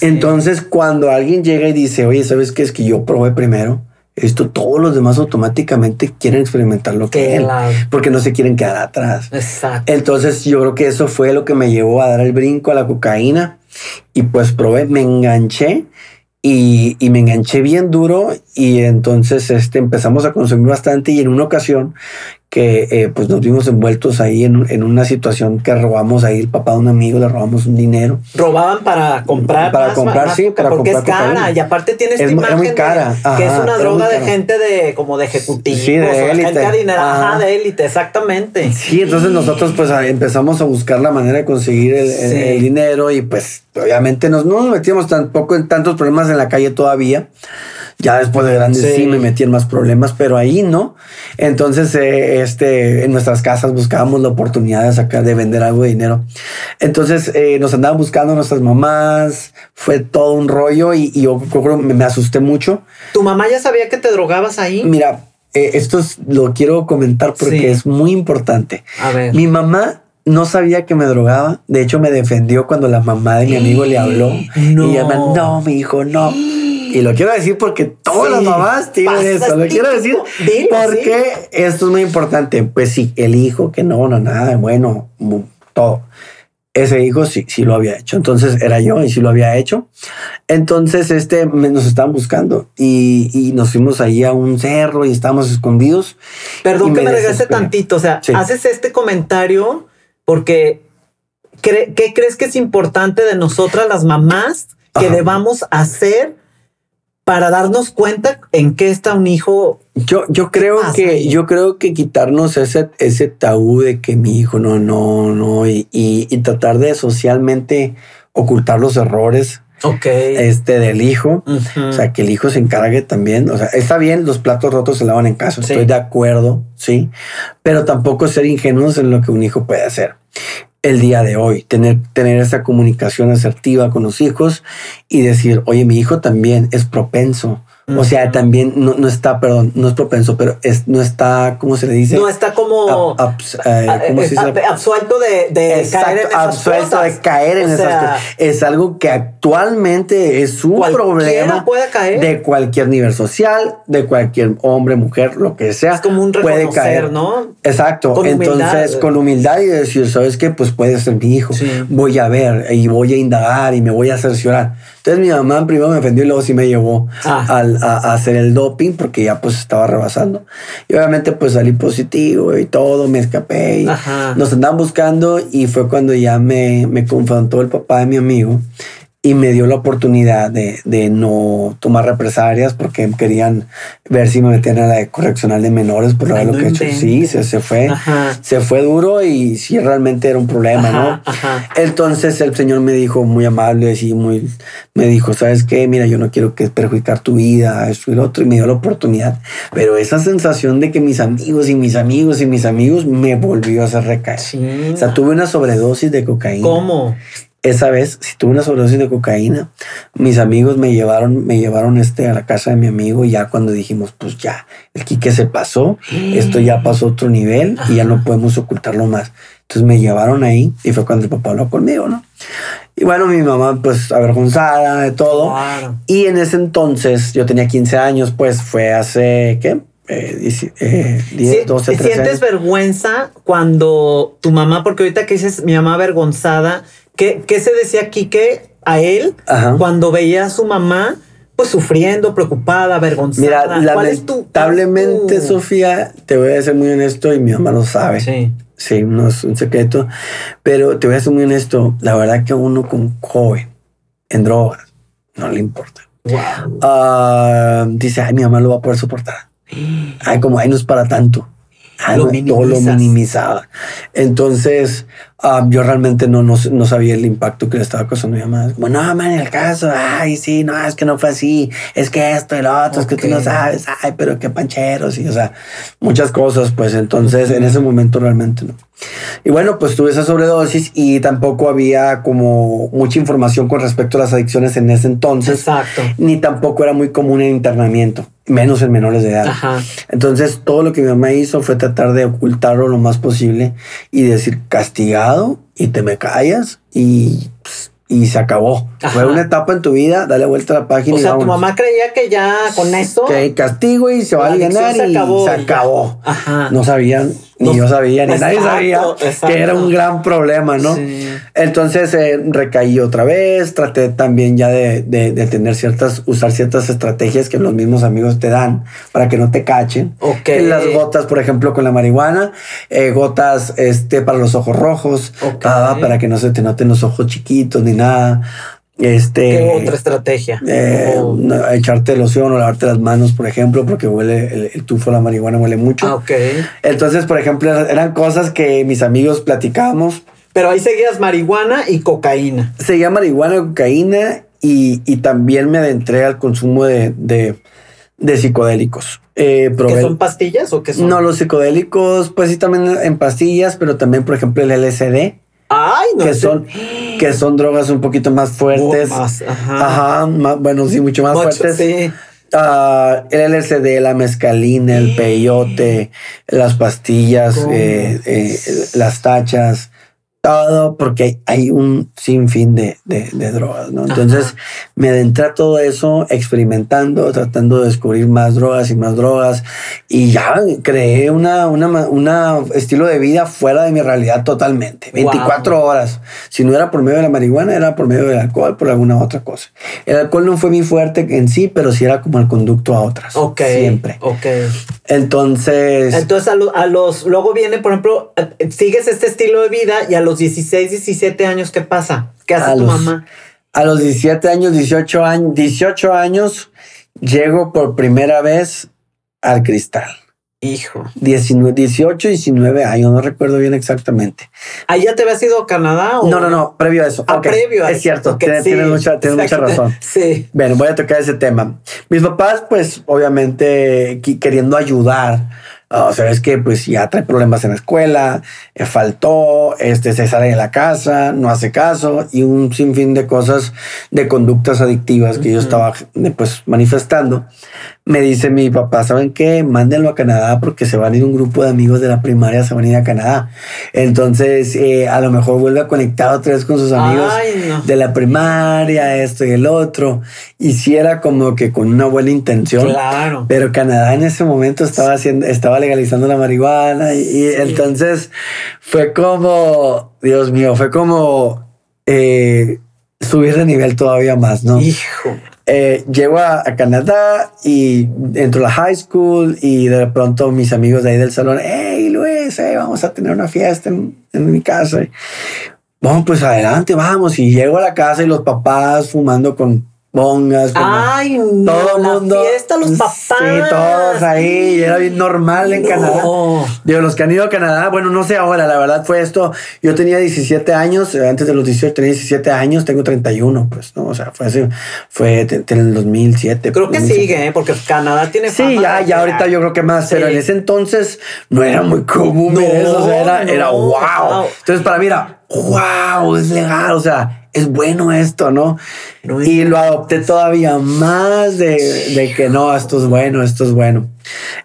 Entonces, cuando alguien llega y dice, oye, ¿sabes qué? Es que yo probé primero. Esto todos los demás automáticamente quieren experimentar lo que él, porque no se quieren quedar atrás. Exacto. Entonces yo creo que eso fue lo que me llevó a dar el brinco a la cocaína y pues probé, me enganché y, y, me enganché bien duro y entonces este, empezamos a consumir bastante y en una ocasión que eh, pues nos vimos envueltos ahí en, en, una situación que robamos ahí el papá de un amigo, le robamos un dinero. ¿Robaban para comprar? Para comprar, sí, para porque es cara y aparte tiene esta imagen muy cara. que es una droga de gente de como de ejecutivos, sí, de élite. gente adinerada, de élite, exactamente. Sí, entonces nosotros pues empezamos a buscar la manera de conseguir el, el dinero y pues obviamente nos, no nos metíamos tampoco en tantos problemas en la calle todavía. Ya después de grandes sí, me metí en más problemas, pero ahí no. Entonces, eh, este, en nuestras casas buscábamos la oportunidad de sacar, de vender algo de dinero. Entonces, eh, nos andaban buscando nuestras mamás. Fue todo un rollo y, yo creo me, me asusté mucho. ¿Tu mamá ya sabía que te drogabas ahí? Mira, eh, esto lo quiero comentar porque es muy importante. A ver. Mi mamá no sabía que me drogaba. De hecho, me defendió cuando la mamá de mi amigo le habló. No. Y ella me no, mi hijo, no. Y lo quiero decir porque todas las mamás tienen eso. Lo quiero decir porque esto es muy importante. Pues sí, el hijo que no, no, nada, bueno, todo. Ese hijo sí, sí lo había hecho. Entonces era yo y sí lo había hecho. Entonces este nos estaban buscando y, nos fuimos ahí a un cerro y estábamos escondidos. Perdón que me, regrese tantito. O sea, haces este comentario porque ¿qué crees que es importante de nosotras las mamás que debamos hacer para darnos cuenta en qué está un hijo. Yo, yo creo que yo creo que quitarnos ese, ese tabú de que mi hijo no, no, no, y, y, tratar de socialmente ocultar los errores. Este del hijo. O sea, que el hijo se encargue también. O sea, está bien, los platos rotos se lavan en casa. Estoy de acuerdo, sí. Pero tampoco ser ingenuos en lo que un hijo puede hacer el día de hoy, tener, tener esa comunicación asertiva con los hijos y decir, oye, mi hijo también es propenso o sea, también no, no, está, perdón, no es propenso, pero es, no está, ¿cómo se le dice? No está como eh, absuelto de, de caer en esas absuelto de caer en esas cosas. Es algo que actualmente es un problema puede caer. de cualquier nivel social, de cualquier hombre, mujer, lo que sea. Es como un puede caer, ¿no? Exacto. Entonces, con humildad y decir, ¿sabes qué? Pues puede ser mi hijo. Voy a ver y voy a indagar y me voy a cerciorar. Entonces mi mamá primero me ofendió y luego sí me llevó ah. A, hacer el doping porque ya pues estaba rebasando. Y obviamente pues salí positivo y todo, me escapé y nos andaban buscando y fue cuando ya me, me confrontó el papá de mi amigo y me dio la oportunidad de, de, no tomar represalias porque querían ver si me metían a la correccional de menores por lo que he hecho. Sí, se, se fue, se fue duro y sí realmente era un problema, ¿no? Entonces el señor me dijo muy amable, así muy, me dijo, ¿sabes qué? Mira, yo no quiero que perjudicar tu vida, esto y lo otro, y me dio la oportunidad. Pero esa sensación de que mis amigos y mis amigos y mis amigos me volvió a hacer recaer. O sea, tuve una sobredosis de cocaína. ¿Cómo? Esa vez, si tuve una sobredosis de cocaína, mis amigos me llevaron, me llevaron este a la casa de mi amigo y ya cuando dijimos, pues ya, el Quique se pasó, esto ya pasó a otro nivel y ya no podemos ocultarlo más. Entonces me llevaron ahí y fue cuando el papá habló conmigo, ¿no? Y bueno, mi mamá pues avergonzada de todo. Y en ese entonces, yo tenía 15 años, pues fue hace, ¿qué? Eh, 10, eh, 12, 13 ¿Sientes vergüenza cuando tu mamá, porque ahorita que dices mi mamá avergonzada, ¿Qué, se decía Quique a él cuando veía a su mamá pues sufriendo, preocupada, avergonzada? Mira, lamentablemente, Sofía, te voy a ser muy honesto y mi mamá lo sabe. Sí. Sí, no es un secreto, pero te voy a ser muy honesto. La verdad que uno con joven en drogas no le importa. Ah, dice, ay, mi mamá lo va a poder soportar. Ay, como, ay, no es para tanto. Ay, Lo no, todo lo minimizaba. Entonces, ah, yo realmente no, no, no sabía el impacto que le estaba causando a mi mamá. Como, no, man, el caso, ay, sí, no, es que no fue así, es que esto y lo otro, es que tú no sabes, ay, pero qué pancheros, y o sea, muchas cosas, pues entonces en ese momento realmente no. Y bueno, pues tuve esa sobredosis y tampoco había como mucha información con respecto a las adicciones en ese entonces, Exacto. ni tampoco era muy común el internamiento, menos en menores de edad. Ajá. Entonces, todo lo que mi mamá hizo fue tratar de ocultarlo lo más posible y decir castigado y te me callas y, pues, y se acabó. Ajá. Fue una etapa en tu vida, dale vuelta a la página O y sea, tu mamá creía que ya con eso Que castigo y se va a adicción aliviar se y acabó se y ya. acabó. Ajá. No sabían, ni No- yo sabía, ni nadie sabía exacto. que era un gran problema, ¿no? Sí. Entonces eh, recaí otra vez, traté también ya de, de- de tener ciertas, usar ciertas estrategias que los mismos amigos te dan para que no te cachen. Ok. En las gotas, por ejemplo, con la marihuana, eh, gotas este, para los ojos rojos, Ok. ah, para que no se te noten los ojos chiquitos ni nada. Este, ¿Qué otra estrategia? eh, Oh. echarte loción o lavarte las manos, por ejemplo, porque huele el, el tufo, la marihuana huele mucho. Ah, ok. Entonces, por ejemplo, eran cosas que mis amigos platicábamos. Pero ahí seguías marihuana y cocaína. Seguía marihuana, cocaína y, y también me adentré al consumo de, de, de psicodélicos. Eh, ¿Qué son pastillas o qué son? no, los psicodélicos, pues sí, también en pastillas, pero también, por ejemplo, el LSD, Ay, no que sé. son, que son drogas un poquito más fuertes. Oh, más, ajá. Ajá, más- bueno, sí, mucho más Mucho, fuertes. sí. Ah, el LSD, la mescalina, el peyote, las pastillas, eh, eh, las tachas, todo, porque hay, un sinfín de, de, de drogas, ¿no? Entonces Ajá. me adentré a todo eso, experimentando, tratando de descubrir más drogas y más drogas, y ya creé una, una, una estilo de vida fuera de mi realidad totalmente, 24 horas. Si no era por medio de la marihuana, era por medio del alcohol, por alguna otra cosa. El alcohol no fue mi fuerte en sí, pero sí era como el conducto a otras. Ok. Siempre. Ok. Entonces, Entonces a, lo- a los, luego viene, por ejemplo, eh, sigues este estilo de vida y a los 16, 17 años, ¿qué pasa? ¿Qué hace A tu los- mamá? a los 17 años, 18 años, 18 años, llego por primera vez al cristal. Hijo. 19, 18, 19 años, no recuerdo bien exactamente. ¿Ahí ya te habías ido a Canadá? O? No, no, no, previo a eso. Ah, Ok, previo a Es eso. cierto, Ok, tienes, sí, tienes mucha, tienes mucha razón. Sí. Bueno, voy a tocar ese tema. Mis papás, pues, obviamente, queriendo ayudar. O sea, es que pues ya trae problemas en la escuela, eh, faltó, este se sale de la casa, no hace caso y un sinfín de cosas, de conductas adictivas que yo estaba pues manifestando. Me dice mi papá, ¿saben qué? Mándenlo a Canadá porque se van a ir un grupo de amigos de la primaria, se van a ir a Canadá. Entonces, eh, a lo mejor vuelve a conectar otra vez con sus amigos Ay, no. de la primaria, esto y el otro. Y sí era como que con una buena intención. Claro. Pero Canadá en ese momento estaba haciendo, estaba legalizando la marihuana y, y entonces fue como, Dios mío, fue como eh, subir de nivel todavía más, ¿no? Hijo. Eh, llego a, Canadá y entro a la high school y de pronto mis amigos de ahí del salón, hey Luis, hey, vamos a tener una fiesta en, en mi casa. Vamos, pues adelante, vamos. Y llego a la casa y los papás fumando con bongas. la- Ay, no. todo el la mundo. fiesta, los papás. Sí, todos ahí. y Era bien normal en No. Canadá. Digo, los que han ido a Canadá, bueno, no sé ahora, la verdad fue esto. Yo tenía 17 años, eh, antes de los 18 tenía 17 años, tengo 31, pues, ¿no? O sea, fue así, fue en el 2007. Creo que 2007. sigue, ¿eh? porque Canadá tiene Sí, fama ya, de- ya ahorita yo creo que más, pero Sí. en ese entonces no era muy común No, eso, o sea, era, no, era wow. wow. Entonces para mí era wow, es legal, o sea, es bueno esto, ¿no? No, y lo adopté todavía más de, de que no, esto es bueno, esto es bueno.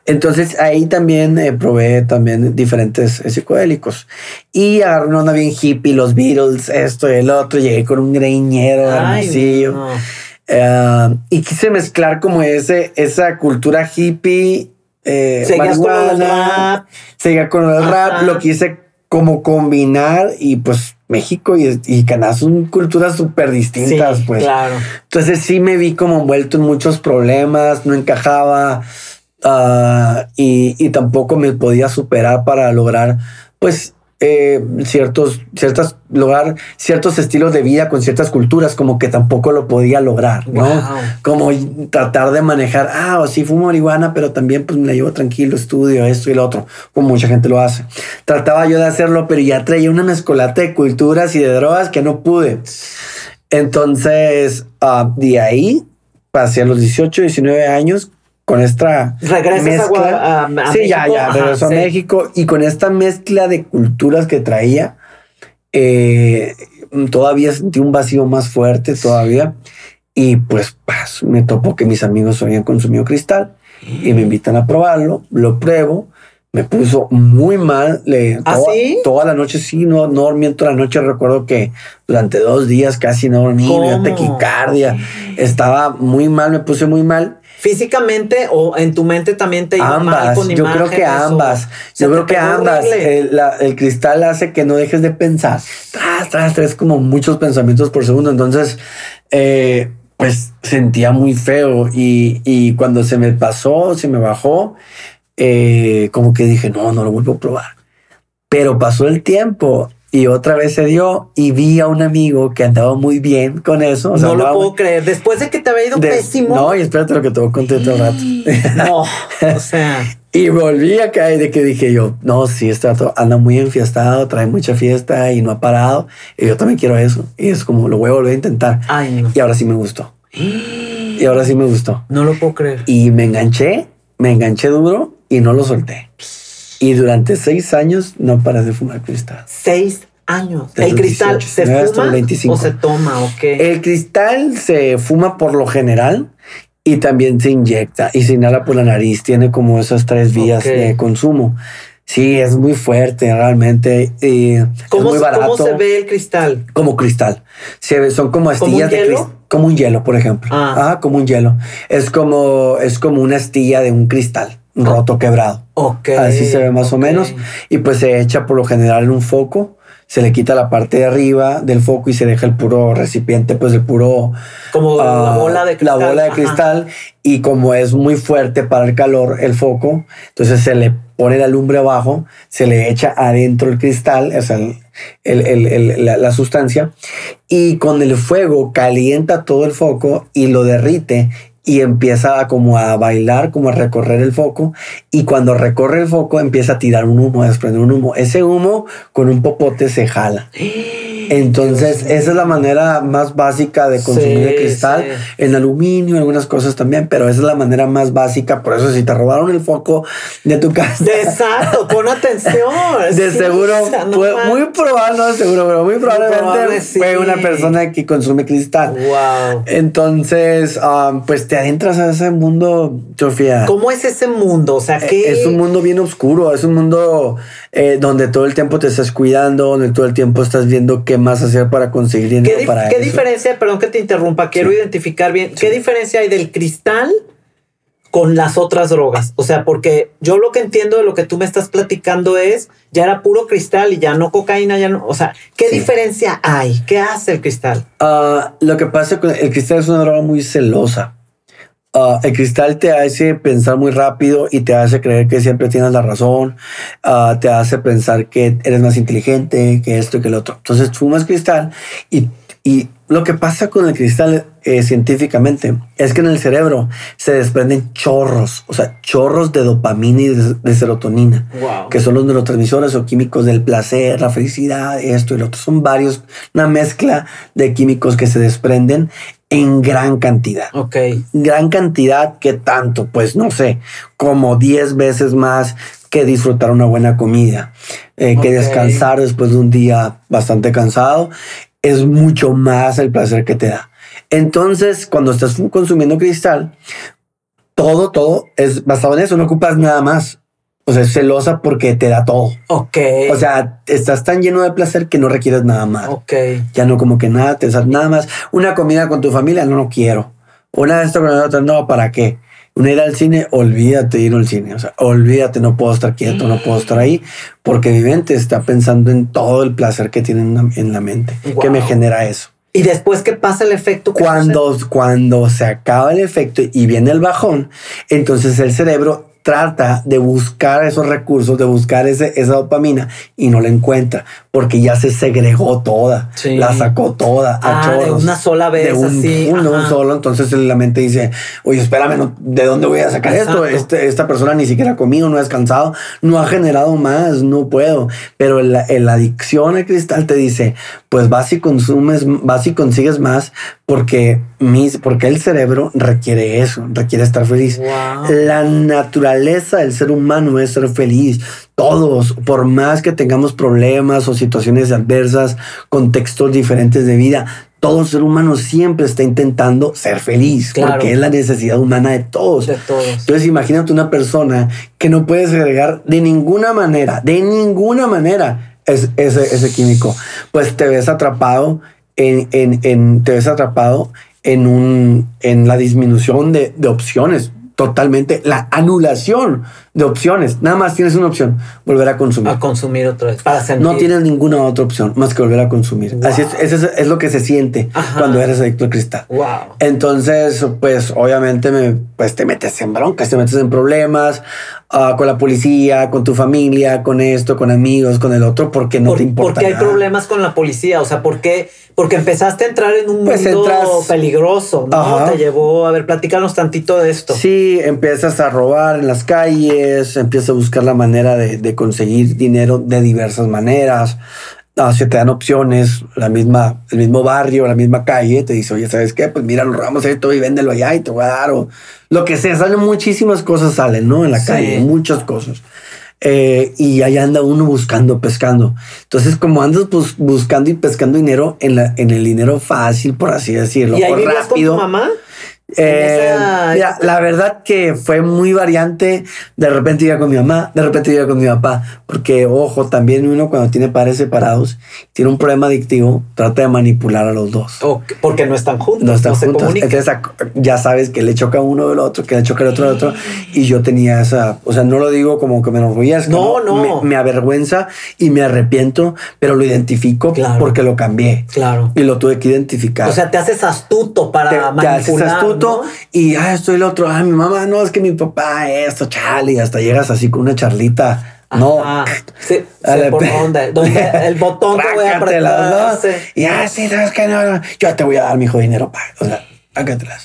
Entonces ahí también eh, probé también diferentes eh, psicodélicos y agarré una onda bien hippie, los Beatles, esto y el otro, llegué con un greñero Ay, no. Eh, y quise mezclar como ese, esa cultura hippie. Eh, Seguías con el rap. Seguía con el rap. Lo quise como combinar y pues México y, y Canadá son culturas súper distintas, Sí, pues. Claro. Entonces sí me vi como envuelto en muchos problemas, no encajaba ah, y, y tampoco me podía superar para lograr pues eh, ciertos, ciertas, lograr ciertos estilos de vida con ciertas culturas, como que tampoco lo podía lograr, ¿no? Como tratar de manejar, ah, o sí fumo marihuana, pero también pues me la llevo tranquilo, estudio esto y lo otro, como mucha gente lo hace. Trataba yo de hacerlo, pero ya traía una mezcolata de culturas y de drogas que no pude. Entonces, uh, de ahí pasé a los 18, 19 años con esta Regresas a, a, sí, ya, ya, regresó a México y con esta mezcla de culturas que traía, eh, todavía sentí un vacío más fuerte todavía. Y pues, pues, me topo que mis amigos habían consumido cristal y me invitan a probarlo, lo pruebo, me puso muy mal. Le, ¿Ah, toda, sí? toda la noche, sí, no, no dormí toda la noche. Recuerdo que durante dos días casi no dormí, ¿Cómo? taquicardia, estaba muy mal, me puse muy mal. Físicamente o en tu mente también te iba mal Ambas, con yo creo que ambas. Yo creo que ambas. horrible. El, la- el cristal hace que no dejes de pensar. Tras, tras, tras, como muchos pensamientos por segundo. Entonces, eh, pues sentía muy feo. Y, y cuando se me pasó, se me bajó, eh, como que dije, no, no lo vuelvo a probar. Pero pasó el tiempo y otra vez se dio y vi a un amigo que andaba muy bien con eso. o sea, no lo puedo creer. Después de que te había ido pésimo. No, y espérate lo que te voy a contar otro rato. No, o sea, Y volví a caer de que dije yo, no, sí, este vato anda muy enfiestado, trae mucha fiesta y no ha parado. Y yo también quiero eso. Y es como, lo voy a volver a intentar. ay, no. Y ahora sí me gustó. Y ahora sí me gustó. No lo puedo creer. Y me enganché, me enganché duro y no lo solté. Y durante seis años no paré de fumar cristal. Seis años. Desde ¿El cristal 18, se hasta fuma 25. o se toma o qué? El cristal se fuma por lo general y también se inyecta y se inhala por la nariz. Tiene como esas tres vías Ok. de consumo. Sí, es muy fuerte realmente. y es ¿Cómo, muy se- barato. ¿Cómo se ve el cristal? Como cristal. Se ve, son como ¿Como astillas de hielo? cristal. Como un hielo, por ejemplo. Ah. Ajá, como un hielo. Es como, es como una astilla de un cristal roto, quebrado. Ok. Así se ve más o menos. Y pues se echa por lo general en un foco. Se le quita la parte de arriba del foco y se deja el puro recipiente, pues el puro Como la ah, bola de cristal. la bola de Ajá. cristal. Y como es muy fuerte para el calor, el foco, entonces se le pone la lumbre abajo, se le echa adentro el cristal, o sea, el- el- el- la, la sustancia, y con el fuego calienta todo el foco y lo derrite y empieza a como a bailar, como a recorrer el foco. Y cuando recorre el foco empieza a tirar un humo, a desprender un humo. Ese humo con un popote se jala. Entonces, esa es la manera más básica de consumir Sí, el cristal. sí. En aluminio, algunas cosas también, pero esa es la manera más básica. Por eso, si te robaron el foco de tu casa, Exacto, pon atención. de Sí, seguro, o sea, no fue mames. muy probable, no de seguro, pero muy probablemente probable, fue una persona que consume cristal. Wow. Entonces, um, pues te adentras a ese mundo, Sofía. ¿Cómo es ese mundo? O sea, Eh, ¿qué? Es un mundo bien oscuro, es un mundo eh, donde todo el tiempo te estás cuidando, donde todo el tiempo estás viendo qué más hacer para conseguir ¿Qué, dinero dif- para qué eso. diferencia, perdón que te interrumpa, quiero Sí. identificar bien, qué diferencia hay del cristal con las otras drogas? O sea, porque yo lo que entiendo de lo que tú me estás platicando es, ya era puro cristal y ya no cocaína, ya no, o sea, ¿qué Sí. diferencia hay? ¿Qué hace el cristal? Ah, lo que pasa con el cristal es una droga muy celosa. Ah, el cristal te hace pensar muy rápido y te hace creer que siempre tienes la razón. Ah, te hace pensar que eres más inteligente que esto y que lo otro. Entonces fumas cristal y, y lo que pasa con el cristal eh, científicamente es que en el cerebro se desprenden chorros, o sea, chorros de dopamina y de, de serotonina Wow. que son los neurotransmisores o químicos del placer, la felicidad, esto y lo otro. Son varios, una mezcla de químicos que se desprenden en gran cantidad. Ok. Gran cantidad que tanto, pues no sé, como 10 veces más que disfrutar una buena comida, eh, que descansar después de un día bastante cansado, es mucho más el placer que te da. Entonces, cuando estás consumiendo cristal, todo, todo es basado en eso, no ocupas nada más. O sea, es celosa porque te da todo. Ok. O sea, estás tan lleno de placer que no requieres nada más. ok. Ya no como que nada, te das nada más. Una comida con tu familia, no, no quiero. Una de esto con la otra, no, ¿para qué? Una ir al cine, olvídate de ir al cine. O sea, olvídate, no puedo estar quieto, no puedo estar ahí, porque mi mente está pensando en todo el placer que tiene en la, en la mente, que me genera eso. Y después que pasa el efecto. ¿qué Cuando, cuando se acaba el efecto y viene el bajón, entonces el cerebro trata de buscar esos recursos, de buscar ese, esa dopamina y no la encuentra porque ya se segregó toda, Sí. la sacó toda a Ah, de chorros. una sola vez, de un, así, un- solo. Entonces la mente dice, oye, espérame, no, ¿de dónde voy a sacar esto? Este, esta persona ni siquiera ha comido, no ha descansado, no ha generado más, no puedo. Pero la, la adicción al cristal te dice, pues vas y consumes, vas y consigues más porque, mis, porque el cerebro requiere eso, requiere estar feliz. Wow. La naturaleza del ser humano es ser feliz. Todos, por más que tengamos problemas o situaciones adversas, contextos diferentes de vida, todo ser humano siempre está intentando ser feliz, Claro. porque es la necesidad humana de todos. De todos. Entonces imagínate una persona que no puede segregar de ninguna manera, de ninguna manera es- ese, ese químico. Pues te ves atrapado en, en- en- te ves atrapado en un en la disminución de, de opciones. Totalmente la anulación de opciones. Nada más tienes una opción, volver a consumir. A consumir otra vez. Para sentir. No tienes ninguna otra opción más que volver a consumir. Wow. Así es, eso es, es lo que se siente Ajá. cuando eres adicto al cristal. Wow. Entonces, pues obviamente me, pues, te metes en broncas, te metes en problemas ah, con la policía, con tu familia, con esto, con amigos, con el otro, porque no ¿Por, te importa. por qué hay nada. problemas con la policía? O sea, ¿por qué? Porque empezaste a entrar en un Pues mundo entras- peligroso, ¿no? Ajá. Te llevó, a ver, platícanos tantito de esto. Sí, empiezas a robar en las calles, empiezas a buscar la manera de, de conseguir dinero de diversas maneras. Ah, se te dan opciones, la misma, el mismo barrio, la misma calle, te dice, oye, ¿sabes qué? Pues mira, lo robamos esto y véndelo allá y te voy a dar, o lo que sea, salen muchísimas cosas, salen, ¿no? En la Sí. calle, muchas cosas. Eh, y ahí anda uno buscando, pescando. Entonces, como andas bus- buscando y pescando dinero en, la, en el dinero fácil, por así decirlo, ¿Y ahí o con tu mamá? Eh, mira, la verdad que fue muy variante. De repente iba con mi mamá, de repente iba con mi papá. Porque, ojo, también uno cuando tiene padres separados, tiene un problema adictivo, trata de manipular a los dos. Porque no están juntos, No no, están se juntos. Entonces ya sabes que le choca uno del otro, que le choca el otro del otro. Y yo tenía esa, o sea, no lo digo como que me enorgullezca. No, no. Me, me avergüenza y me arrepiento, pero lo identifico Claro. porque lo cambié. Claro. Y lo tuve que identificar O sea, te haces astuto para te, te haces manipular. astuto y ah, esto y lo otro. Ah, mi mamá, no, es que mi papá, esto, chale, y hasta llegas así con una charlita. No. Sí, por dónde el botón que voy sí. Y ah, sí, sabes que no, yo te voy a dar mi hijo dinero, pa. O sea.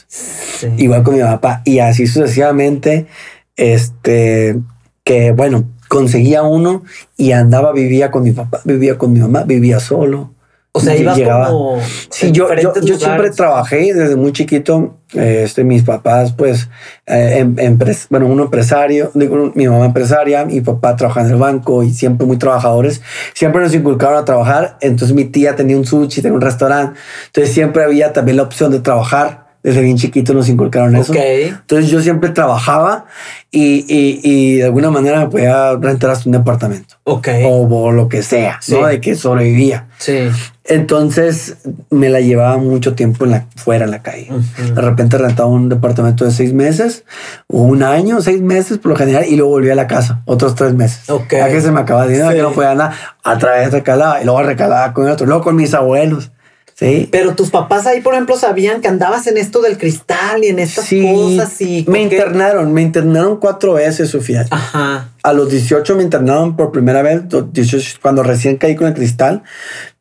Sí. Igual con mi papá. Y así sucesivamente, este, que bueno, conseguía uno y andaba, vivía con mi papá, vivía con mi mamá, vivía solo. O sea, ibas llegaba- como. Sí, yo, yo, siempre trabajé desde muy chiquito. Este, mis papás, pues, eh, em- empres- bueno, uno empresario, digo, mi mamá empresaria, mi papá trabaja en el banco y siempre muy trabajadores. Siempre nos inculcaron a trabajar. Entonces mi tía tenía un sushi, tenía un restaurante. Entonces siempre había también la opción de trabajar. Desde bien chiquito nos inculcaron eso. Ok. Entonces yo siempre trabajaba y, y, y de alguna manera me podía rentar hasta un departamento Ok. o, o lo que sea, Sí. ¿no? De que sobrevivía. Sí. Entonces me la llevaba mucho tiempo en la, fuera en la calle. Ujú. De repente rentaba un departamento de seis meses o un año, seis meses por lo general, y luego volvía a la casa otros tres meses. Ok. Ya que se me acababa el dinero, Sí. que no podía nada, a través recalaba y luego recalaba con otro, luego con mis abuelos. Sí. Pero tus papás ahí, por ejemplo, sabían que andabas en esto del cristal y en estas Sí, cosas y me internaron, me internaron cuatro veces, Sofía. Ajá. A los 18 me internaron por primera vez, los 18, cuando recién caí con el cristal.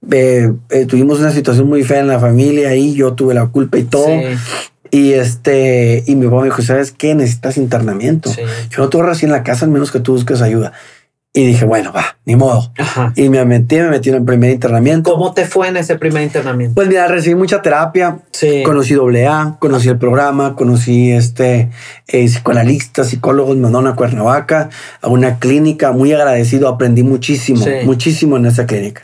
Eh, eh, tuvimos una situación muy fea en la familia y yo tuve la culpa y todo. Sí. Y este, y mi papá me dijo, ¿sabes qué? Necesitas internamiento. Sí. Yo no te voy a en la casa, al menos que tú busques ayuda. Y dije, bueno, va, ni modo. Ajá. Y me metí, me metí en el primer internamiento. ¿Cómo te fue en ese primer internamiento? Pues mira, recibí mucha terapia. Sí. Conocí AA, conocí el programa, conocí este eh, psicoanalistas, psicólogos, me mandaron a Cuernavaca, a una clínica, muy agradecido, aprendí muchísimo, Sí. muchísimo en esa clínica.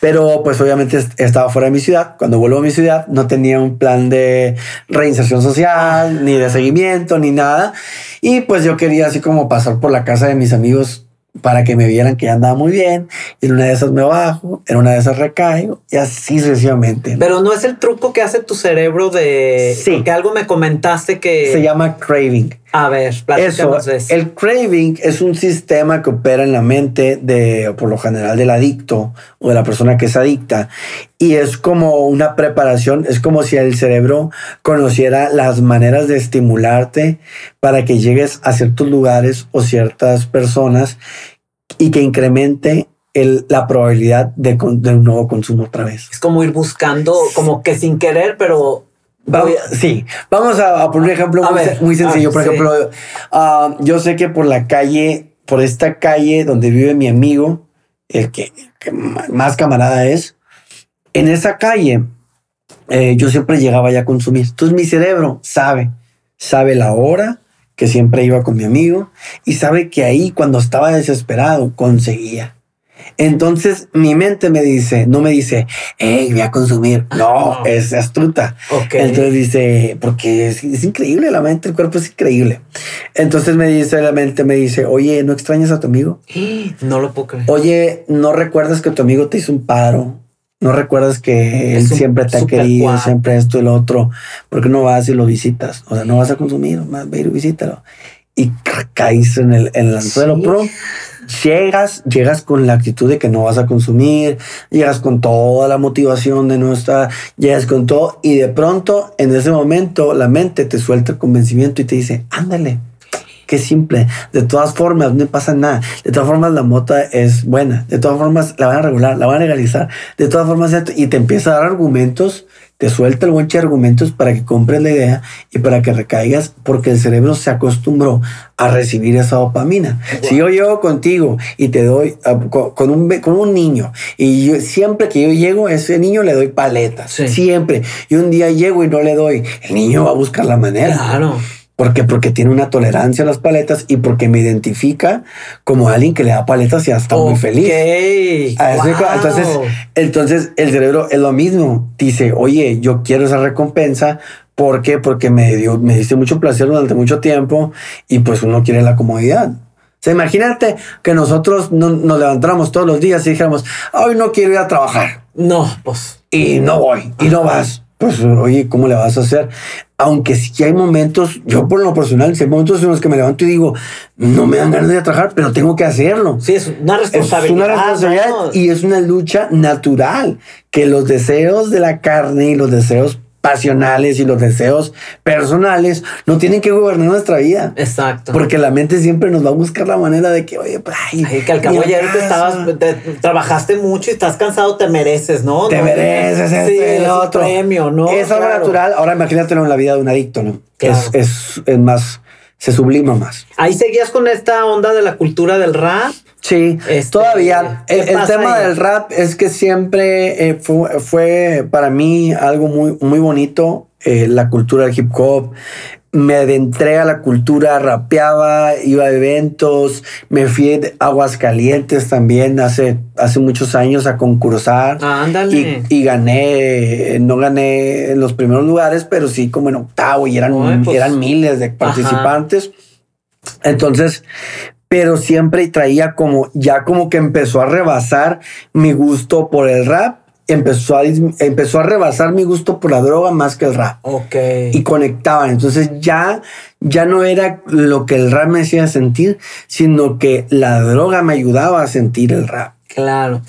Pero pues obviamente est- estaba fuera de mi ciudad. Cuando vuelvo a mi ciudad no tenía un plan de reinserción social, ni de seguimiento, ni nada. Y pues yo quería así como pasar por la casa de mis amigos para que me vieran que ya andaba muy bien. Y en una de esas me bajo, en una de esas recaigo y así sucesivamente. ¿no? Pero no es el truco que hace tu cerebro de Sí. que algo me comentaste que Se llama craving. A ver, Eso, eso. el craving es un sistema que opera en la mente de, por lo general, del adicto o de la persona que es adicta. Y es como una preparación, es como si el cerebro conociera las maneras de estimularte para que llegues a ciertos lugares o ciertas personas y que incremente el- la probabilidad de, de un nuevo consumo otra vez. Es como ir buscando, como que sin querer, pero Sí, vamos a, a poner un ejemplo muy, ver, muy sencillo. ver, por sí. ejemplo, ah, yo sé que por la calle, por esta calle donde vive mi amigo, el que, más camarada es, en esa calle eh, yo siempre llegaba ya a consumir. Entonces mi cerebro sabe, sabe la hora que siempre iba con mi amigo y sabe que ahí cuando estaba desesperado conseguía. Entonces mi mente me dice, no me dice, hey, voy a consumir. No, No. es astuta. Ok. Entonces dice, porque es, es increíble la mente, el cuerpo es increíble. Entonces me dice la mente, me dice, oye, ¿no extrañas a tu amigo? no lo puedo creer. Oye, ¿no recuerdas que tu amigo te hizo un paro? ¿No recuerdas que Es él siempre te ha querido, siempre esto y lo otro? ¿Por qué no vas y lo visitas? O sea, no vas a consumir, más ve y visítalo. Y ca- caes en el, en el anzuelo, Sí. pero llegas, llegas con la actitud de que no vas a consumir, llegas con toda la motivación de no estar, llegas con todo y de pronto en ese momento la mente te suelta el convencimiento y te dice, ándale, qué simple. De todas formas, no pasa nada. De todas formas, la mota es buena. De todas formas, la van a regular, la van a legalizar. De todas formas, y te empieza a dar argumentos, te suelta el bonche de argumentos para que compres la idea y para que recaigas, porque el cerebro se acostumbró a recibir esa dopamina. Si yo llego contigo y te doy ah, co- con, un, con un niño, y yo, siempre que yo llego a ese niño le doy paletas, Sí. siempre. Y un día llego y no le doy, el niño va a buscar la manera. Claro. ¿Por qué? Porque tiene una tolerancia a las paletas y porque me identifica como alguien que le da paletas y ya está muy feliz. Ok. A eso- Wow. Entonces, entonces el cerebro es lo mismo. Dice, oye, yo quiero esa recompensa. ¿Por qué? Porque me dio, me diste mucho placer durante mucho tiempo y pues uno quiere la comodidad. O sea, imagínate que nosotros no, nos levantáramos todos los días y dijéramos, hoy no quiero ir a trabajar No, pues. y no voy y no vas. Pues oye, ¿cómo le vas a hacer? Aunque sí hay momentos, yo por lo personal, hay momentos en los que me levanto y digo, no me dan ganas de trabajar, pero tengo que hacerlo. Sí, es una Es responsabilidad. una responsabilidad ¿no? y es una lucha natural que los deseos de la carne y los deseos pasionales y los deseos personales no tienen que gobernar nuestra vida. Exacto. Porque la mente siempre nos va a buscar la manera de que, oye, pues, ay, Ay, que al cabo ya ahorita casa, estabas, te- trabajaste mucho y estás cansado, te mereces, ¿no? Te No, mereces sí, esto y es el otro. premio, ¿no? Es algo Claro. natural. Ahora imagínatelo en la vida de un adicto, ¿no? Claro. Es, es, es más, se sublima más. Ahí seguías con esta onda de la cultura del rap. Sí, Este, todavía. ¿qué El, tema ahí? del rap es que siempre eh, fue, fue para mí algo muy, muy bonito, eh, la cultura del hip hop. Me adentré a la cultura, rapeaba, iba a eventos, me fui de Aguascalientes también hace, hace muchos años a concursar. Ándale. Y, y gané, no gané en los primeros lugares, pero sí como en octavo y eran, Ay, pues. eran miles de participantes. Entonces, pero siempre traía como, ya como que empezó a rebasar mi gusto por el rap, empezó a, empezó a rebasar mi gusto por la droga más que el rap. Ok. Y conectaban. Entonces ya, ya no era lo que el rap me hacía sentir, sino que la droga me ayudaba a sentir el rap. claro.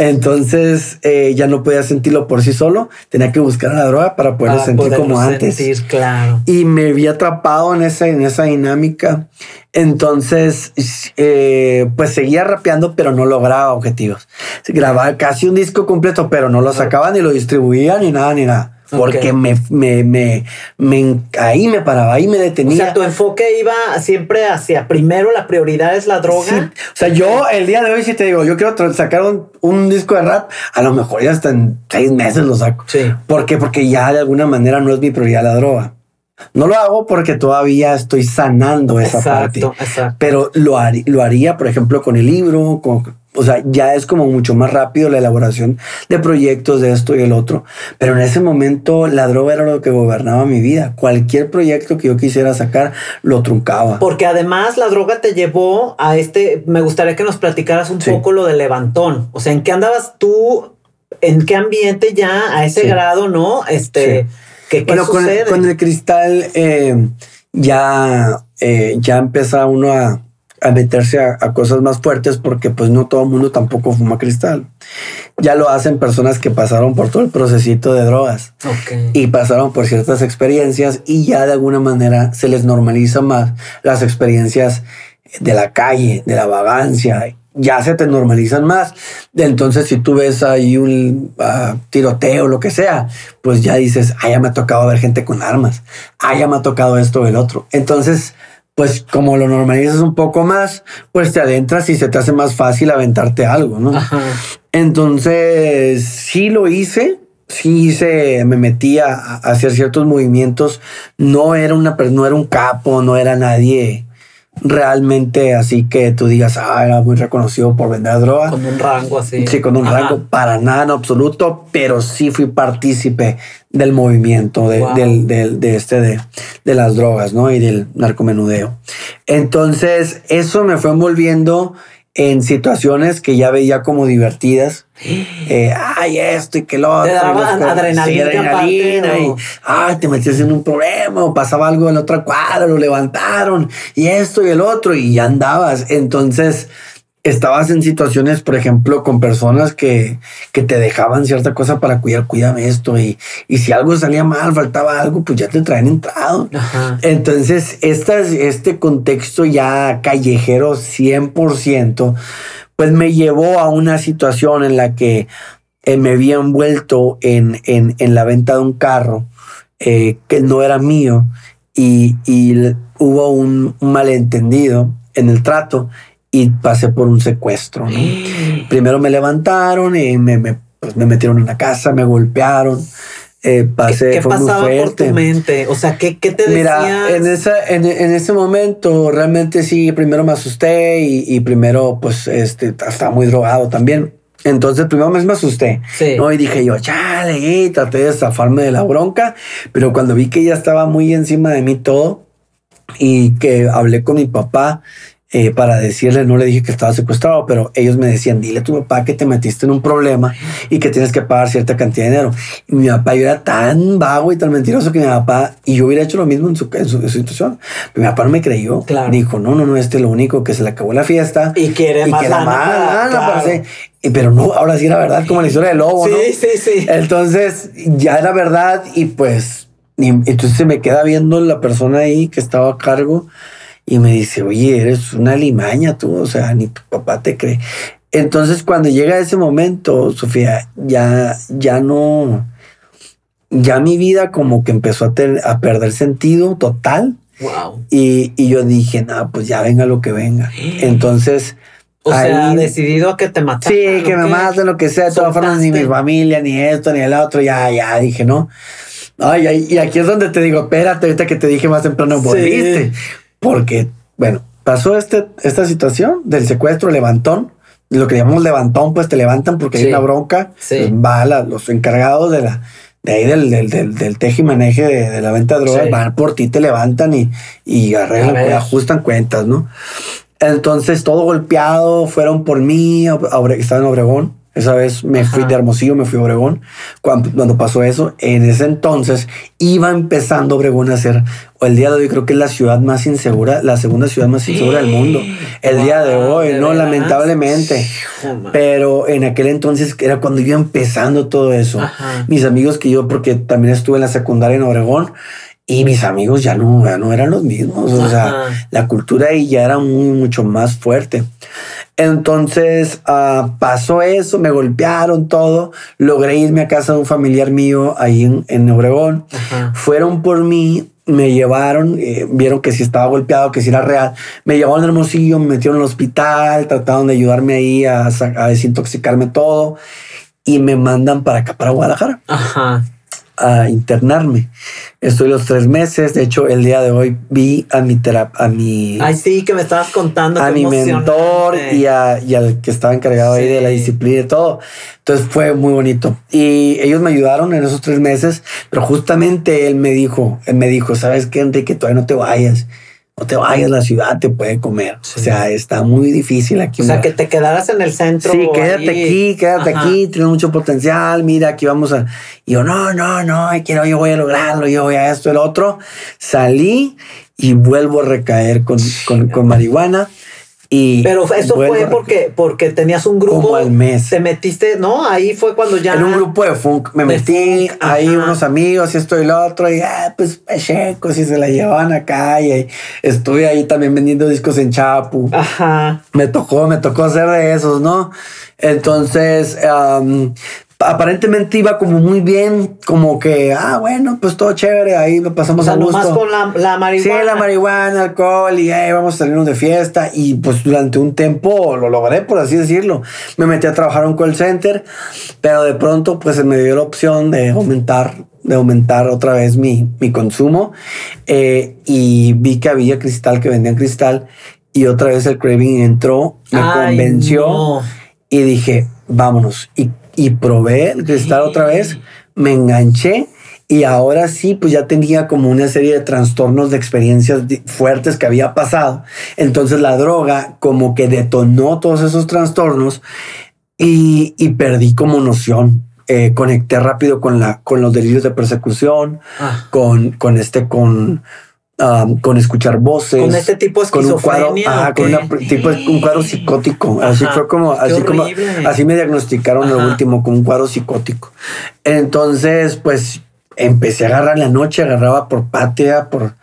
Entonces eh, ya no podía sentirlo por sí solo, tenía que buscar la droga para poderlo Para sentir poderlo como antes. sentir, claro. Y me vi atrapado en esa, en esa dinámica. Entonces, eh, pues seguía rapeando, pero no lograba objetivos. Grababa casi un disco completo, pero no lo sacaba ni lo distribuía ni nada, ni nada. Porque me, me, me, me- ahí me paraba, ahí me O detenía. sea, tu enfoque iba siempre hacia primero la prioridad es la droga. Sí. O sea, yo el día de hoy, si te digo, yo quiero sacar un, un disco de rap, a lo mejor ya hasta en seis meses lo saco. Sí. ¿Por qué? Porque ya de alguna manera no es mi prioridad la droga. No lo hago porque todavía estoy sanando esa parte. Exacto, exacto. Pero lo, harí- lo haría, por ejemplo, con el libro. con- o sea, ya es como mucho más rápido la elaboración de proyectos de esto y el otro. Pero en ese momento la droga era lo que gobernaba mi vida. Cualquier proyecto que yo quisiera sacar lo truncaba. Porque además la droga te llevó a este. Me gustaría que nos platicaras un Sí. poco lo del levantón. O sea, ¿en qué andabas tú? ¿En qué ambiente ya a ese Sí. grado, no? Este, Sí. ¿qué, qué Bueno, con, sucede? con el cristal eh, ya eh, ya empieza uno a, a meterse a, a, cosas más fuertes porque pues no todo el mundo tampoco fuma cristal. Ya lo hacen personas que pasaron por todo el procesito de drogas y pasaron por ciertas experiencias y ya de alguna manera se les normaliza más las experiencias de la calle, de la vagancia, ya se te normalizan más. Entonces, si tú ves ahí un uh, tiroteo, lo que sea, pues ya dices, ah, ya me ha tocado ver gente con armas, ah, ya me ha tocado esto o el otro. Entonces, pues como lo normalizas un poco más, pues te adentras y se te hace más fácil aventarte algo, ¿no? Ajá. Entonces, sí lo hice, sí hice, me metí a, a hacer ciertos movimientos. No era una, no era un capo, no era nadie realmente así que tú digas, ah, era muy reconocido por vender droga. Con un rango así. Sí, con un Ajá. rango para nada en absoluto, pero sí fui partícipe del movimiento de, Wow. del, del- de este de, de las drogas, ¿no? Y del narcomenudeo. Entonces, eso me fue envolviendo en situaciones que ya veía como divertidas. Eh, ay, esto y que lo otro. Te adrenalina sí, adrenalina aparte, y, ay, te metías en un problema o pasaba algo en la otra cuadra, lo levantaron y esto y el otro y ya andabas. Entonces estabas en situaciones, por ejemplo, con personas que, que te dejaban cierta cosa para cuidar, cuídame esto y, y si algo salía mal, faltaba algo, pues ya te traen entrado. Ajá. Entonces, esta, este contexto ya callejero 100%, pues me llevó a una situación en la que eh, me había envuelto en, en, en la venta de un carro eh, que no era mío y, hubo un, un malentendido en el trato y pasé por un secuestro. ¿no? Primero me levantaron y me, me, pues, me metieron en la casa, me golpearon. Eh, pasé, ¿Qué, qué fue muy pasaba por tu mente? O sea, ¿qué, qué te Mira, decías? en, esa, en, en ese momento realmente sí, primero me asusté y, y primero pues este, estaba muy drogado también. Entonces primero me, asusté. Sí. ¿no? Y dije yo, chale, y traté de zafarme de la bronca, pero cuando vi que ya estaba muy encima de mí todo y que hablé con mi papá eh, para decirle, no le dije que estaba secuestrado, pero ellos me decían, dile a tu papá que te metiste en un problema y que tienes que pagar cierta cantidad de dinero. Y mi papá, yo era tan vago y tan mentiroso que mi papá, y yo hubiera hecho lo mismo en su, en su, en su situación. Pero mi papá no me creyó. Claro. Dijo, no, no, no, este es lo único que se le acabó la fiesta. Y quiere más que lana más lana claro. y- Pero no, ahora sí era verdad, como la historia del lobo, ¿no? Sí, sí, sí. Entonces ya era verdad y pues y- entonces se me queda viendo la persona ahí que estaba a cargo y me dice, oye, eres una limaña tú, o sea, ni tu papá te cree. Entonces cuando llega ese momento, Sofía, ya, ya no, ya mi vida como que empezó a, ter- a perder sentido total Wow. y, y yo dije, no, pues ya venga lo que venga. Entonces... O sea, ahí- decidido a que te mataran. Sí, que ¿o me maten, lo que sea. De todas formas, ni mi familia, ni esto, ni el otro. Ya, ya, dije, no. Ay, ay, y aquí es donde te digo, espérate, ahorita que te dije más temprano, Sí. Porque, bueno, pasó este, esta situación del secuestro, levantón. Lo que llamamos levantón, pues te levantan porque Sí. hay una bronca. Sí. Pues, va la- los encargados de la de ahí del, del, del, del teje y maneje de, de la venta de drogas, Sí. van por ti, te levantan y, y arreglan, ver. ajustan cuentas, ¿no? Entonces, todo golpeado, fueron por mí, estaba en Obregón. Esa vez me fui Ajá. de Hermosillo, me fui a Obregón. Cuando, cuando pasó eso, en ese entonces iba empezando Obregón a ser, o el día de hoy creo que es la ciudad más insegura, la segunda ciudad más insegura del mundo. El día de hoy, ¿de ¿no? Lamentablemente. Pero en aquel entonces era cuando iba empezando todo eso. Ajá. Mis amigos que yo, porque también estuve en la secundaria en Obregón, y mis amigos ya no, ya no eran los mismos. O sea, Ajá. la cultura ahí ya era muy, mucho más fuerte. Entonces ah, pasó eso, me golpearon todo. Logré irme a casa de un familiar mío ahí en, en Obregón. Ajá. Fueron por mí, me llevaron, eh, vieron que si estaba golpeado, que si era real. Me llevaron al Hermosillo, me metieron al hospital, trataron de ayudarme ahí a, a desintoxicarme todo y me mandan para acá, para Guadalajara, Ajá. A internarme. Estoy los tres meses. De hecho, el día de hoy vi a mi terap a mi, Ay, sí, que me estabas contando. a mi mentor y, a- y al que estaba encargado ahí de la disciplina y todo. Entonces fue muy bonito. Y ellos me ayudaron en esos tres meses, pero justamente él me dijo, él me dijo, ¿sabes qué, Enrique? Todavía no te vayas. No te vayas, la ciudad te puede comer. Sí. O sea, está muy difícil aquí. O sea, que te quedaras en el centro. Sí, quédate ahí. aquí, quédate Ajá. aquí, tienes mucho potencial, mira, aquí vamos a... Y yo, no, no, no, quiero, yo voy a lograrlo, yo voy a esto, el otro. Salí y vuelvo a recaer con, con, con marihuana. Y Pero eso fue porque, porque tenías un grupo. Como al mes. Te metiste, ¿no? Ahí fue cuando ya. En un grupo de funk me De metí funk, ahí ajá. unos amigos y esto y lo otro y ah, pues pechecos y se la llevaban acá y estuve ahí también vendiendo discos en Chapu. Ajá. Me tocó, me tocó ser de esos, ¿no? Entonces, aparentemente iba como muy bien, como que, ah, bueno, pues todo chévere, ahí lo O pasamos sea, a gusto. nomás con la, la Sí, marihuana. la marihuana, alcohol y eh, vamos a salirnos de fiesta. Y pues durante un tiempo lo logré, por así decirlo. Me metí a trabajar en un call center, pero de pronto pues se me dio la opción de aumentar, de aumentar otra vez mi, mi consumo. Eh, y vi que había cristal, que vendían cristal. Y otra vez el craving entró, me Ay, convenció no. y dije, vámonos. Y, y probé el cristal otra vez, me enganché y ahora sí, pues ya tenía como una serie de trastornos de experiencias fuertes que había pasado. Entonces la droga como que detonó todos esos trastornos y, y perdí como noción. Eh, conecté rápido con, la, con los delirios de persecución, Ah, con, con este, con, um, con escuchar voces con este tipo de con un cuadro, esquizofrenia. ajá, ¿o con una pr- tipo un cuadro psicótico. Así Ajá, fue como, así como, así me diagnosticaron lo Ajá. último con un cuadro psicótico. Entonces, pues empecé a agarrar la noche, agarraba por Patria, por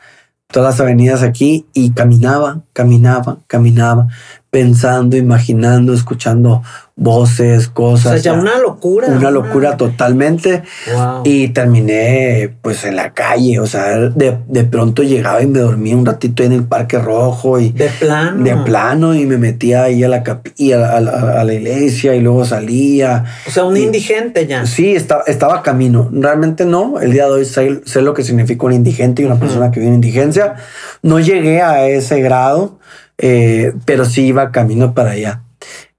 todas las avenidas aquí y caminaba, caminaba, caminaba, pensando, imaginando, escuchando voces, O cosas. sea, ya una locura. una locura totalmente. Wow. Y terminé pues en la calle, o sea, de, de pronto llegaba y me dormía un ratito en el Parque Rojo y de plano. de plano y me metía ahí a la capilla, a, la- a la iglesia y luego salía. O sea, un Y- indigente ya. Sí, estaba, estaba camino. Realmente no. El día de hoy sé, sé lo que significa un indigente y una persona que vive en indigencia. No llegué a ese grado, eh, pero sí iba camino para allá.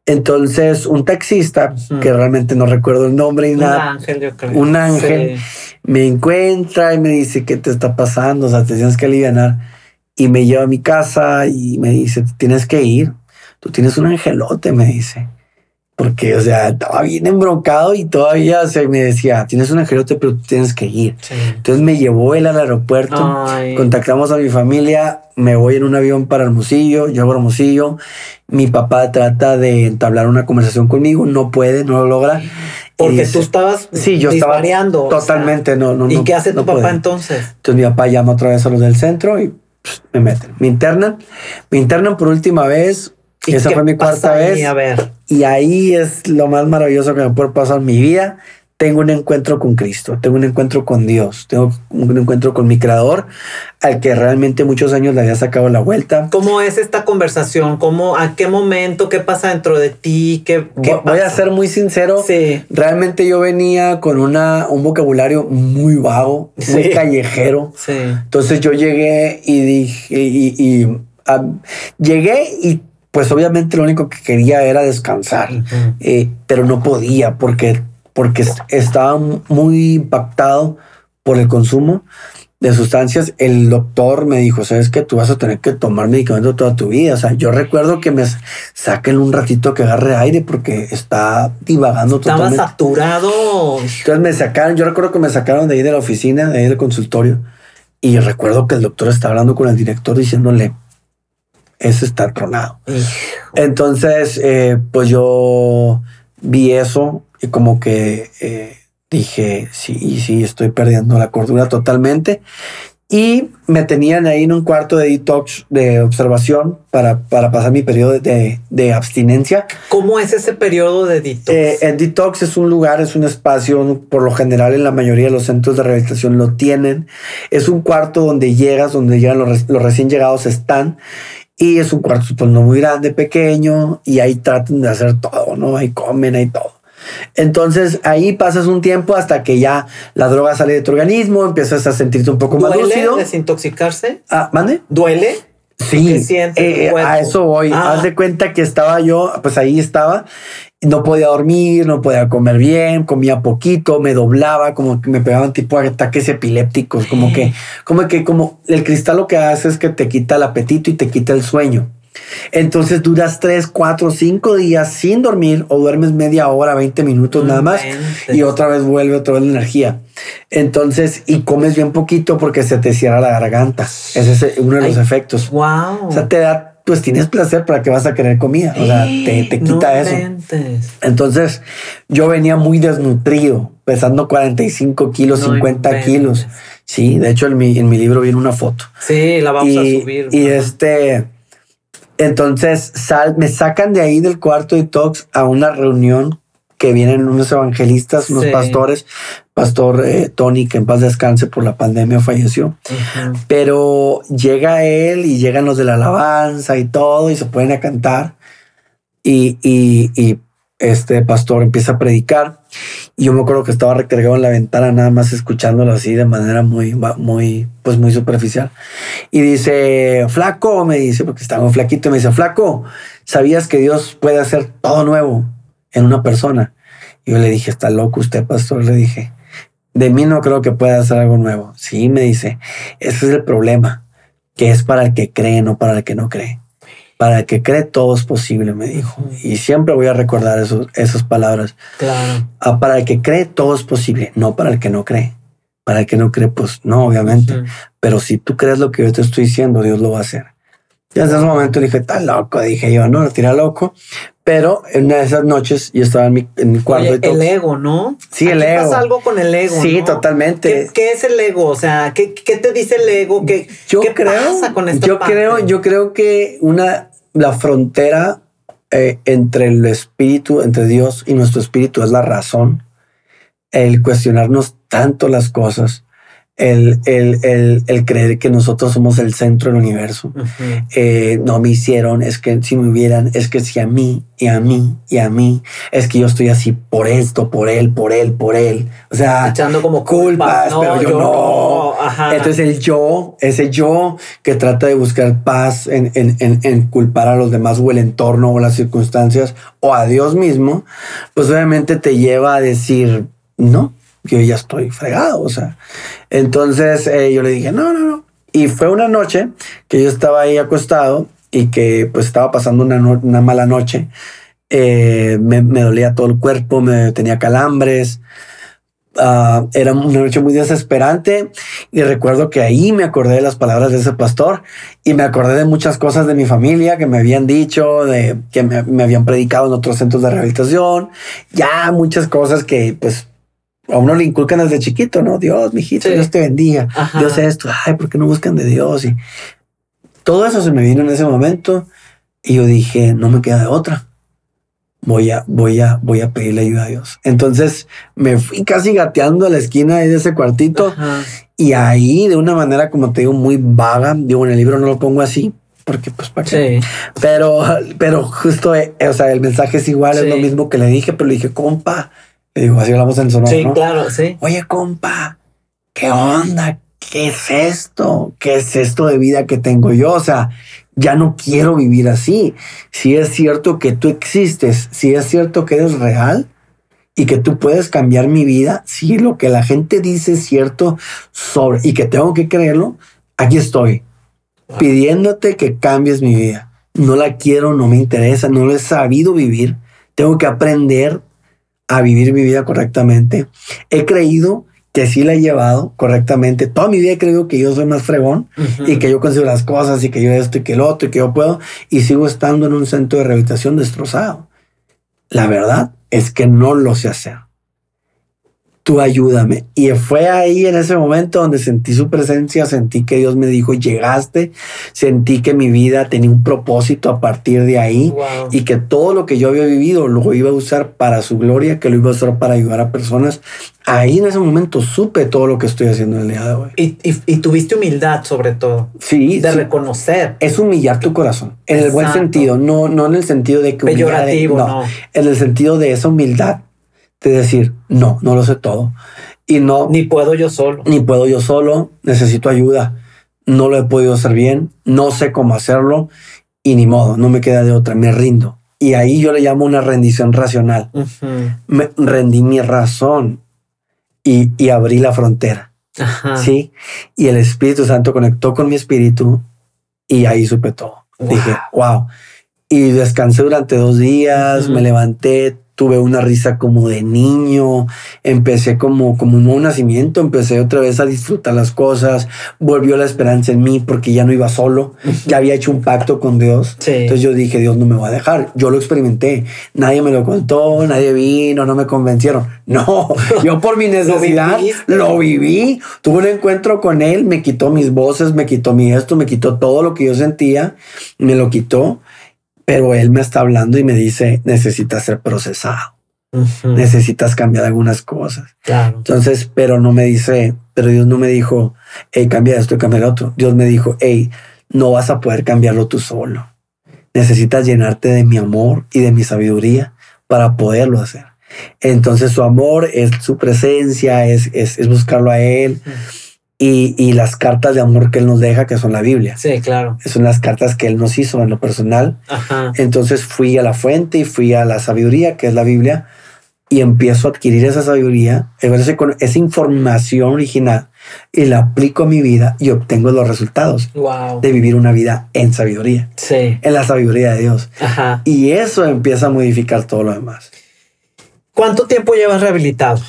Entonces, un taxista, que realmente no recuerdo el nombre ni Un nada, ángel, yo creo. un ángel. Sí. me encuentra y me dice, ¿qué te está pasando? O sea, te tienes que aliviar. Y me lleva a mi casa y me dice, "Te tienes que ir. Tú tienes un angelote, me dice. Porque, o sea, estaba bien embroncado y todavía o sea, me decía, tienes un angelote, pero tú tienes que ir. Sí. Entonces me llevó él al aeropuerto. Ay. Contactamos a mi familia, me voy en un avión para Hermosillo, llego a Hermosillo, mi papá trata de entablar una conversación conmigo, no puede, no lo logra. Porque dice- tú estabas Sí, yo estaba disvariando, o sea. totalmente, no, no. ¿Y no, qué hace tu papá entonces? Entonces mi papá llama otra vez a los del centro y pss, me meten. Me internan, me internan por última vez. ¿Y Esa fue mi cuarta vez. A ver. Y ahí es lo más maravilloso que me puede pasar en mi vida. Tengo un encuentro con Cristo, tengo un encuentro con Dios, tengo un encuentro con mi creador, al que realmente muchos años le había sacado la vuelta. ¿Cómo es esta conversación? ¿Cómo, ¿A qué momento? ¿Qué pasa dentro de ti? ¿Qué, qué Voy voy a pasa? ser muy sincero. Sí. Realmente yo venía con una, un vocabulario muy vago, muy Sí. callejero. Sí. Entonces yo llegué y dije, y, y, ah, llegué y pues obviamente lo único que quería era descansar, Ujú. eh, pero no podía porque, porque est- estaba muy impactado por el consumo de sustancias. El doctor me dijo, sabes que tú vas a tener que tomar medicamento toda tu vida. O sea, yo recuerdo que me saquen un ratito que agarre aire porque está divagando Estaba totalmente. saturado. Entonces me sacaron, yo recuerdo que me sacaron de ahí de la oficina, de ahí del consultorio, y recuerdo que el doctor estaba hablando con el director diciéndole, ese está tronado. Entonces, eh, pues yo vi eso y como que eh, dije, sí, sí, estoy perdiendo la cordura totalmente. Y me tenían ahí en un cuarto de detox de observación para, para pasar mi periodo de, de abstinencia. ¿Cómo es ese periodo de detox? Eh, el detox es un lugar, es un espacio, por lo general en la mayoría de los centros de rehabilitación lo tienen. Es un cuarto donde llegas, donde llegan los, los recién llegados están. Y es un cuarto pues no muy grande, pequeño, y ahí tratan de hacer todo, ¿no? Ahí comen, ahí todo. Entonces ahí pasas un tiempo hasta que ya la droga sale de tu organismo, empiezas a sentirte un poco más ¿Duele lúcido. desintoxicarse? Ah, ¿mande? ¿Duele? Sí, ¿Qué sientes eh, eh, a eso voy. Ah. Haz de cuenta que estaba yo, pues ahí estaba, no podía dormir, no podía comer bien, comía poquito, me doblaba, como que me pegaban tipo ataques epilépticos, como que, como que, como el cristal lo que hace es que te quita el apetito y te quita el sueño. Entonces duras 3, 4, 5 días sin dormir o duermes media hora, 20 minutos nada más y otra vez vuelve otra vez la energía. Entonces, y comes bien poquito porque se te cierra la garganta. Ese es uno de los efectos. Wow. O sea, te da pues tienes placer para que vas a querer comida. O sea, te, te quita eso. Entonces, yo venía muy desnutrido, pesando 45 kilos, 50 kilos. Sí, de hecho, en mi, en mi libro viene una foto. Sí, la vamos a subir. Y este, entonces sal, me sacan de ahí del cuarto de Tox a una reunión que vienen unos evangelistas, unos pastores, pastor eh, Tony, que en paz descanse por la pandemia falleció, pero llega él y llegan los de la alabanza y todo y se pueden a cantar. Y, y, este pastor empieza a predicar y yo me acuerdo que estaba recargado en la ventana nada más escuchándolo así de manera muy, muy, pues muy superficial y dice, flaco, me dice, porque estaba un flaquito, me dice, flaco, ¿sabías que Dios puede hacer todo nuevo? en una persona. Y yo le dije, está loco usted, pastor, le dije, de mí no creo que pueda hacer algo nuevo. Sí, me dice, ese es el problema, que es para el que cree, no para el que no cree. Para el que cree todo es posible, me dijo. Y siempre voy a recordar esos, esas palabras. Claro. Ah, para el que cree todo es posible, no para el que no cree. Para el que no cree, pues no, obviamente. Pero si tú crees lo que yo te estoy diciendo, Dios lo va a hacer. Y en ese momento dije, está loco, dije yo, no, lo tira loco. Pero en una de esas noches yo estaba en mi, en mi cuarto. el ego, ¿no? Sí, el ego. pasa algo con el ego. Sí, totalmente. ¿Qué, es el ego? O sea, ¿qué, qué te dice el ego? ¿Qué, yo creo, pasa con esta yo creo, yo creo que una la frontera eh, entre el espíritu, entre Dios y nuestro espíritu es la razón. El cuestionarnos tanto las cosas el, el, el, el, creer que nosotros somos el centro del universo. Eh, no me hicieron, es que si me hubieran, es que si a mí y a mí y a mí, es que yo estoy así por esto, por él, por él, por él. O sea, echando como culpas, pero yo, no. Entonces el yo, ese yo que trata de buscar paz en, en, en, en, culpar a los demás o el entorno o las circunstancias o a Dios mismo, pues obviamente te lleva a decir, no, yo ya estoy fregado, o sea. Entonces eh, yo le dije, no, no, no. Y fue una noche que yo estaba ahí acostado y que pues estaba pasando una, una mala noche. Eh, me, dolía todo el cuerpo, me tenía calambres. Uh, era una noche muy desesperante y recuerdo que ahí me acordé de las palabras de ese pastor y me acordé de muchas cosas de mi familia que me habían dicho, de que me, me habían predicado en otros centros de rehabilitación, ya muchas cosas que pues a uno le inculcan desde chiquito, ¿no? Dios, mijito, Dios te bendiga. Dios esto. Ay, ¿por qué no buscan de Dios? Y todo eso se me vino en ese momento y yo dije, no me queda de otra. Voy a, voy a, voy a pedirle ayuda a Dios. Entonces me fui casi gateando a la esquina de ese cuartito y ahí de una manera, como te digo, muy vaga. Digo, en el libro no lo pongo así, porque pues para qué. Pero, pero justo, eh, o sea, el mensaje es igual, es lo mismo que le dije, pero le dije, compa, digo, así hablamos en sonoro. Sí, claro, sí. Oye, compa, ¿qué onda? ¿Qué es esto? ¿Qué es esto de vida que tengo yo? O sea, ya no quiero vivir así. Si es cierto que tú existes, si es cierto que eres real y que tú puedes cambiar mi vida, si lo que la gente dice es cierto sobre y que tengo que creerlo, aquí estoy pidiéndote que cambies mi vida. No la quiero, no me interesa, no lo he sabido vivir. Tengo que aprender a vivir mi vida correctamente. He creído que sí la he llevado correctamente. Toda mi vida he creído que yo soy más fregón y que yo consigo las cosas y que yo esto y que el otro y que yo puedo y sigo estando en un centro de rehabilitación destrozado. La verdad es que no lo sé hacer tú ayúdame. Y fue ahí en ese momento donde sentí su presencia, sentí que Dios me dijo, llegaste, sentí que mi vida tenía un propósito a partir de ahí y que todo lo que yo había vivido lo iba a usar para su gloria, que lo iba a usar para ayudar a personas. Ahí en ese momento supe todo lo que estoy haciendo el día de hoy. Y, tuviste humildad sobre todo. Sí. De reconocer. Es humillar tu corazón. En el buen sentido, no, no en el sentido de que... Peyorativo, no. En el sentido de esa humildad de decir, no, no lo sé todo. Y no... Ni puedo yo solo. Ni puedo yo solo, necesito ayuda. No lo he podido hacer bien, no sé cómo hacerlo y ni modo, no me queda de otra, me rindo. Y ahí yo le llamo una rendición racional. Me rendí mi razón y, y abrí la frontera. Sí. Y el Espíritu Santo conectó con mi espíritu y ahí supe todo. Dije, wow. Y descansé durante dos días, me levanté, tuve una risa como de niño, empecé como, como un nuevo nacimiento, empecé otra vez a disfrutar las cosas, volvió la esperanza en mí porque ya no iba solo, ya había hecho un pacto con Dios. Entonces yo dije, Dios no me va a dejar, yo lo experimenté, nadie me lo contó, nadie vino, no me convencieron. No, yo por mi necesidad lo, viví, tuve un encuentro con Él, me quitó mis voces, me quitó mi esto, me quitó todo lo que yo sentía, me lo quitó pero él me está hablando y me dice, necesitas ser procesado. Necesitas cambiar algunas cosas. Entonces, pero no me dice, pero Dios no me dijo, hey, cambia esto y cambia lo otro. Dios me dijo, hey, no vas a poder cambiarlo tú solo. Necesitas llenarte de mi amor y de mi sabiduría para poderlo hacer. Entonces su amor es su presencia, es, es, buscarlo a Él y, las cartas de amor que él nos deja, que son la Biblia. Sí, claro. Son las cartas que él nos hizo en lo personal. Ajá. Entonces fui a la fuente y fui a la sabiduría, que es la Biblia, y empiezo a adquirir esa sabiduría, con esa información original y la aplico a mi vida y obtengo los resultados de vivir una vida en sabiduría. Sí. En la sabiduría de Dios. Ajá. Y eso empieza a modificar todo lo demás. ¿Cuánto tiempo llevas rehabilitado?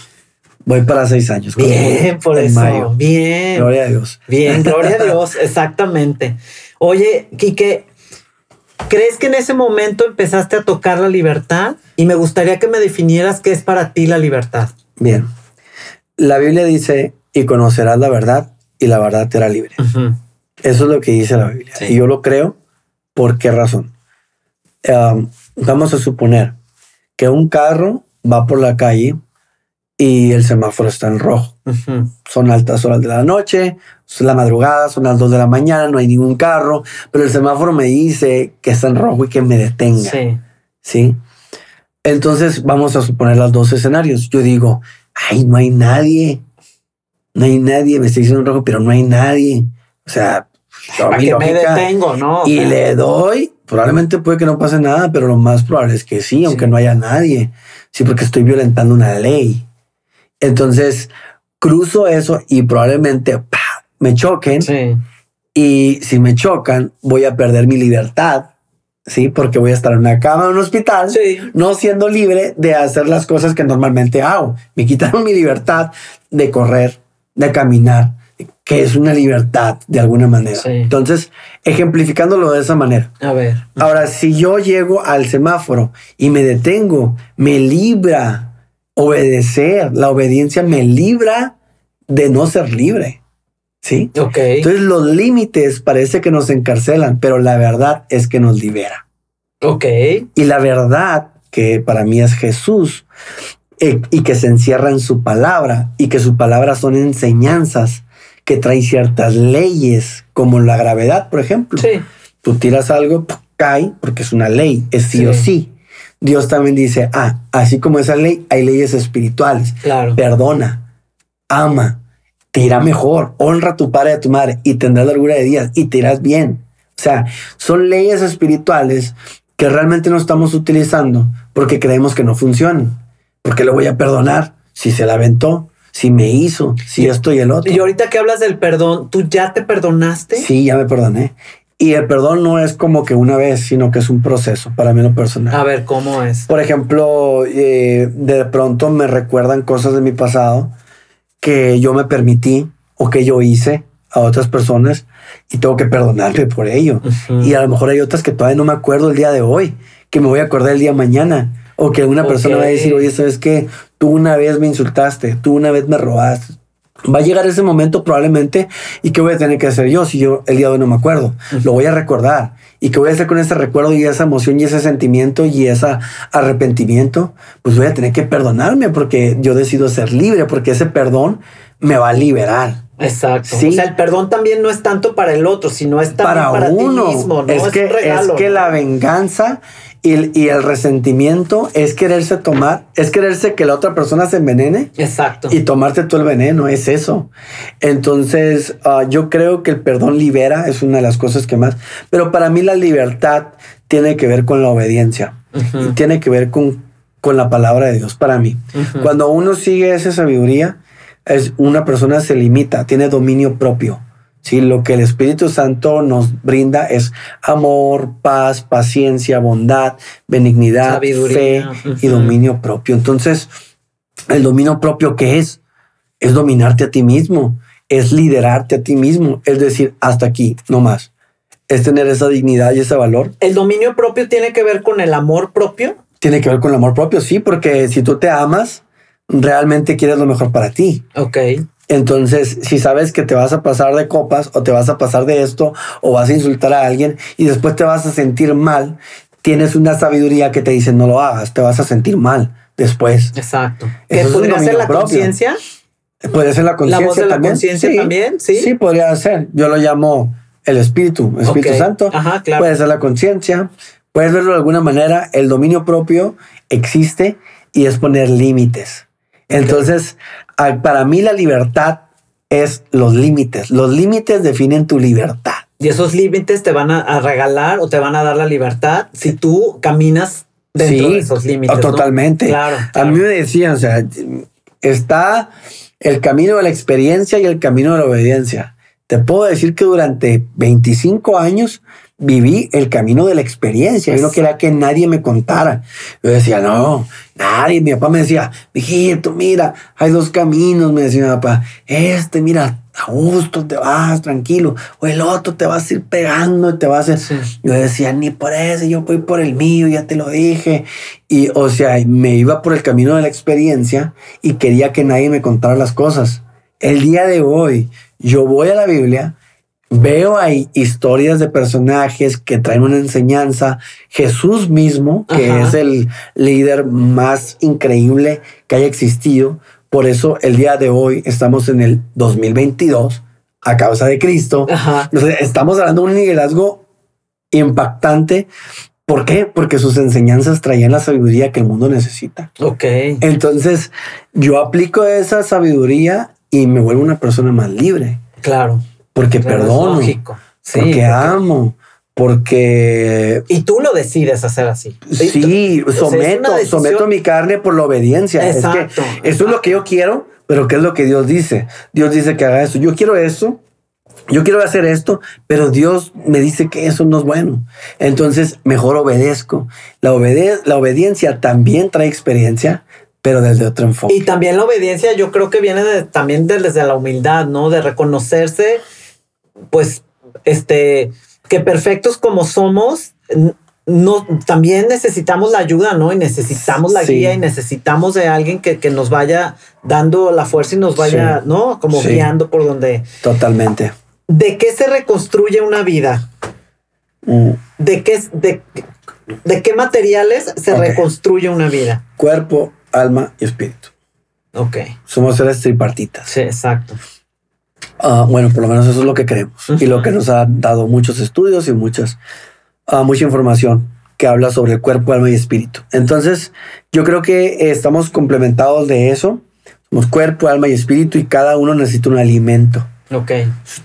Voy para seis años. Bien, por eso. Bien. Gloria a Dios. Bien, gloria a Dios, exactamente. Oye, Quique, ¿crees que en ese momento empezaste a tocar la libertad? Y me gustaría que me definieras qué es para ti la libertad. Bien. La Biblia dice, y conocerás la verdad, y la verdad te hará libre. Eso es lo que dice la Biblia. Y yo lo creo. ¿Por qué razón? vamos a suponer que un carro va por la calle y el semáforo está en rojo. Son altas horas de la noche, es la madrugada, son las dos de la mañana, no hay ningún carro, pero el semáforo me dice que está en rojo y que me detenga. Sí. ¿Sí? Entonces vamos a suponer los dos escenarios. Yo digo, ay, no hay nadie. No hay nadie, me estoy diciendo en rojo, pero no hay nadie. O sea, yo que me detengo, ¿no? Y le doy, probablemente puede que no pase nada, pero lo más probable es que sí, aunque no haya nadie. Sí, porque estoy violentando una ley. Entonces cruzo eso y probablemente me choquen. Y si me chocan, voy a perder mi libertad. Sí, porque voy a estar en una cama en un hospital, no siendo libre de hacer las cosas que normalmente hago. Me quitaron mi libertad de correr, de caminar, que es una libertad de alguna manera. Entonces, ejemplificándolo de esa manera. A ver. Ahora, si yo llego al semáforo y me detengo, me libra obedecer. La obediencia me libra de no ser libre. ¿Sí? Ok. Entonces los límites parece que nos encarcelan, pero la verdad es que nos libera. Ok. Y la verdad, que para mí es Jesús, eh, y que se encierra en su palabra, y que su palabra son enseñanzas que traen ciertas leyes, como la gravedad, por ejemplo. Sí. Tú tiras algo, cae, porque es una ley, es sí. o sí. Dios también dice, ah, así como esa ley, hay leyes espirituales. Claro. Perdona, ama, te irá mejor, honra a tu padre y a tu madre y tendrás la largura de días y te irás bien. O sea, son leyes espirituales que realmente no estamos utilizando porque creemos que no funcionan. Porque le voy a perdonar si se la aventó, si me hizo, si esto y el otro. Y ahorita que hablas del perdón, ¿tú ya te perdonaste? Sí, ya me perdoné. Y el perdón no es como que una vez, sino que es un proceso para mí lo personal. A ver, ¿cómo es? Por ejemplo, eh, de pronto me recuerdan cosas de mi pasado que yo me permití o que yo hice a otras personas y tengo que perdonarme por ello. Y a lo mejor hay otras que todavía no me acuerdo el día de hoy, que me voy a acordar el día de mañana. O que una persona va a decir, oye, ¿sabes qué? Tú una vez me insultaste, tú una vez me robaste, Va a llegar ese momento probablemente y qué voy a tener que hacer yo si yo el día de hoy no me acuerdo. Lo voy a recordar. ¿Y qué voy a hacer con ese recuerdo y esa emoción y ese sentimiento y ese arrepentimiento? Pues voy a tener que perdonarme porque yo decido ser libre, porque ese perdón me va a liberar. Exacto. O sea, el perdón también no es tanto para el otro, sino es también para, uno. Ti mismo. Es, que, es que la venganza y, el resentimiento es quererse tomar, es quererse que la otra persona se envenene. Exacto. Y tomarte tú el veneno, es eso. Entonces, ah, yo creo que el perdón libera, es una de las cosas que más. Pero para mí la libertad tiene que ver con la obediencia. y tiene que ver con, con la palabra de Dios para mí. Cuando uno sigue esa sabiduría, es una persona se limita, tiene dominio propio Sí, lo que el Espíritu Santo nos brinda es amor, paz, paciencia, bondad, benignidad, Sabiduría. fe y dominio propio. Entonces, el dominio propio, ¿qué es? Es dominarte a ti mismo, es liderarte a ti mismo, es decir, hasta aquí, no más. Es tener esa dignidad y ese valor. ¿El dominio propio tiene que ver con el amor propio? Tiene que ver con el amor propio, sí, porque si tú te amas, realmente quieres lo mejor para ti. Ok. Entonces, si sabes que te vas a pasar de copas o te vas a pasar de esto o vas a insultar a alguien y después te vas a sentir mal, tienes una sabiduría que te dice no lo hagas, te vas a sentir mal después. Exacto. Eso ¿Qué es un podría ser la conciencia? Puede ser la conciencia voz de la también. conciencia también, sí. Sí, podría ser. Yo lo llamo el espíritu, Espíritu Ok. Santo. Ajá, claro. Puede ser la conciencia. Puedes verlo de alguna manera. El dominio propio existe y es poner límites. Entonces, para mí la libertad es los límites. Los límites definen tu libertad. Y esos límites te van a, regalar o te van a dar la libertad si tú caminas dentro Sí, de esos límites. ¿no? Totalmente. Claro. A claro. mí me decían, o sea, está el camino de la experiencia y el camino de la obediencia. Te puedo decir que durante 25 años viví el camino de la experiencia. Yo no quería que nadie me contara. Yo decía, no, nadie. Mi papá me decía, mijito, mira, hay dos caminos. Me decía mi papá, este, mira, a gusto te vas, tranquilo. O el otro te vas a ir pegando y te vas a... Sí. Yo decía, ni por ese, yo voy por el mío, ya te lo dije. Y, o sea, me iba por el camino de la experiencia y quería que nadie me contara las cosas. El día de hoy, yo voy a la Biblia, veo ahí historias de personajes que traen una enseñanza. Jesús mismo, que Ajá. es el líder más increíble que haya existido. Por eso el día de hoy estamos en el 2022 a causa de Cristo. Ajá. Estamos hablando de un liderazgo impactante. ¿Por qué? Porque sus enseñanzas traían la sabiduría que el mundo necesita. Ok. Entonces, yo aplico esa sabiduría y me vuelvo una persona más libre. Claro. Porque es perdono, lógico. Sí. porque amo, porque Y tú lo decides hacer así. sí, someto, someto mi carne por la obediencia. Exacto. Es que eso es lo que yo quiero, pero ¿qué es lo que Dios dice? Dios dice que haga eso. Yo quiero eso. Yo quiero hacer esto, pero Dios me dice que eso no es bueno. Entonces, mejor obedezco. La, obede- la obediencia también trae experiencia, pero desde otro enfoque. Y también la obediencia yo creo que viene de- también de- desde la humildad, ¿no? De reconocerse, pues, este, que perfectos como somos, no, también necesitamos la ayuda, ¿no? Y necesitamos la Sí. guía y necesitamos de alguien que, que nos vaya dando la fuerza y nos vaya, Sí. ¿no? Como Sí. guiando por donde... Totalmente. ¿De qué se reconstruye una vida? Mm. ¿De qué, de, de qué materiales se reconstruye una vida? Cuerpo, alma y espíritu. Ok. Somos seres tripartitas. Sí, exacto. Ah, bueno, por lo menos eso es lo que creemos y lo que nos han dado muchos estudios y muchas, ah, mucha información que habla sobre el cuerpo, alma y espíritu. Entonces, yo creo que estamos complementados de eso. Somos cuerpo, alma y espíritu y cada uno necesita un alimento. Ok.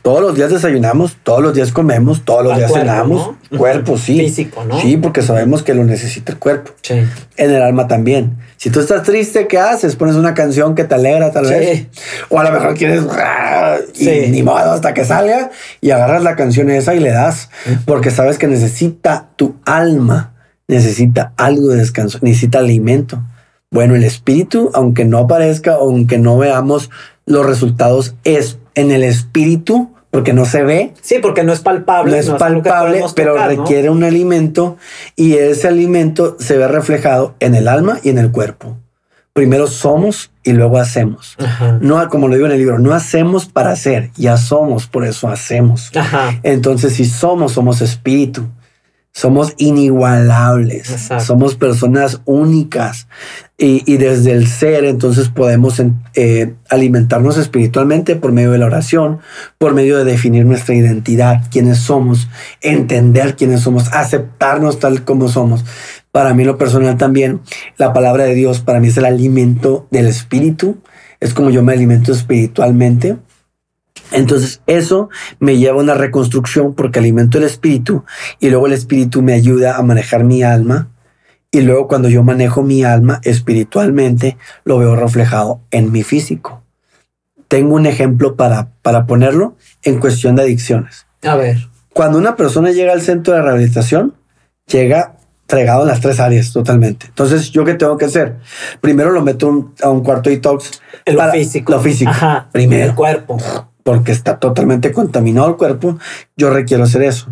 Todos los días desayunamos, todos los días comemos, todos los días cuerpo, cenamos. ¿no? Cuerpo, sí. Físico, ¿no? Sí, porque sabemos que lo necesita el cuerpo. Sí. En el alma también. Si tú estás triste, ¿qué haces? Pones una canción que te alegra, tal Sí. vez. O a lo mejor quieres. ¡ah! Y Sí. ni modo hasta que salga y agarras la canción esa y le das. Porque sabes que necesita tu alma, necesita algo de descanso, necesita alimento. Bueno, el espíritu, aunque no aparezca, aunque no veamos los resultados, es en el espíritu, porque no se ve, Sí, porque no es palpable. no es palpable, pero tocar, ¿no? requiere un alimento y ese alimento se ve reflejado en el alma y en el cuerpo. Primero somos y luego hacemos. Ajá. No, como lo digo en el libro, no hacemos para hacer, ya somos, por eso hacemos. Ajá. Entonces, si somos, somos espíritu. Somos inigualables. Exacto. Somos personas únicas. Y, y desde el ser, entonces podemos eh, alimentarnos espiritualmente por medio de la oración, por medio de definir nuestra identidad, quiénes somos, entender quiénes somos, aceptarnos tal como somos. Para mí, lo personal también, la palabra de Dios para mí es el alimento del espíritu. Es como yo me alimento espiritualmente. Entonces eso me lleva a una reconstrucción porque alimento el espíritu y luego el espíritu me ayuda a manejar mi alma y luego cuando yo manejo mi alma espiritualmente lo veo reflejado en mi físico. tengo un ejemplo para, para ponerlo en cuestión de adicciones. A ver. Cuando una persona llega al centro de rehabilitación, llega fregado en las tres áreas totalmente. Entonces, ¿yo qué tengo que hacer? Primero lo meto un- a un cuarto detox. Lo para- físico. Lo físico. Ajá. Primero. El cuerpo. Porque está totalmente contaminado el cuerpo, yo requiero hacer eso.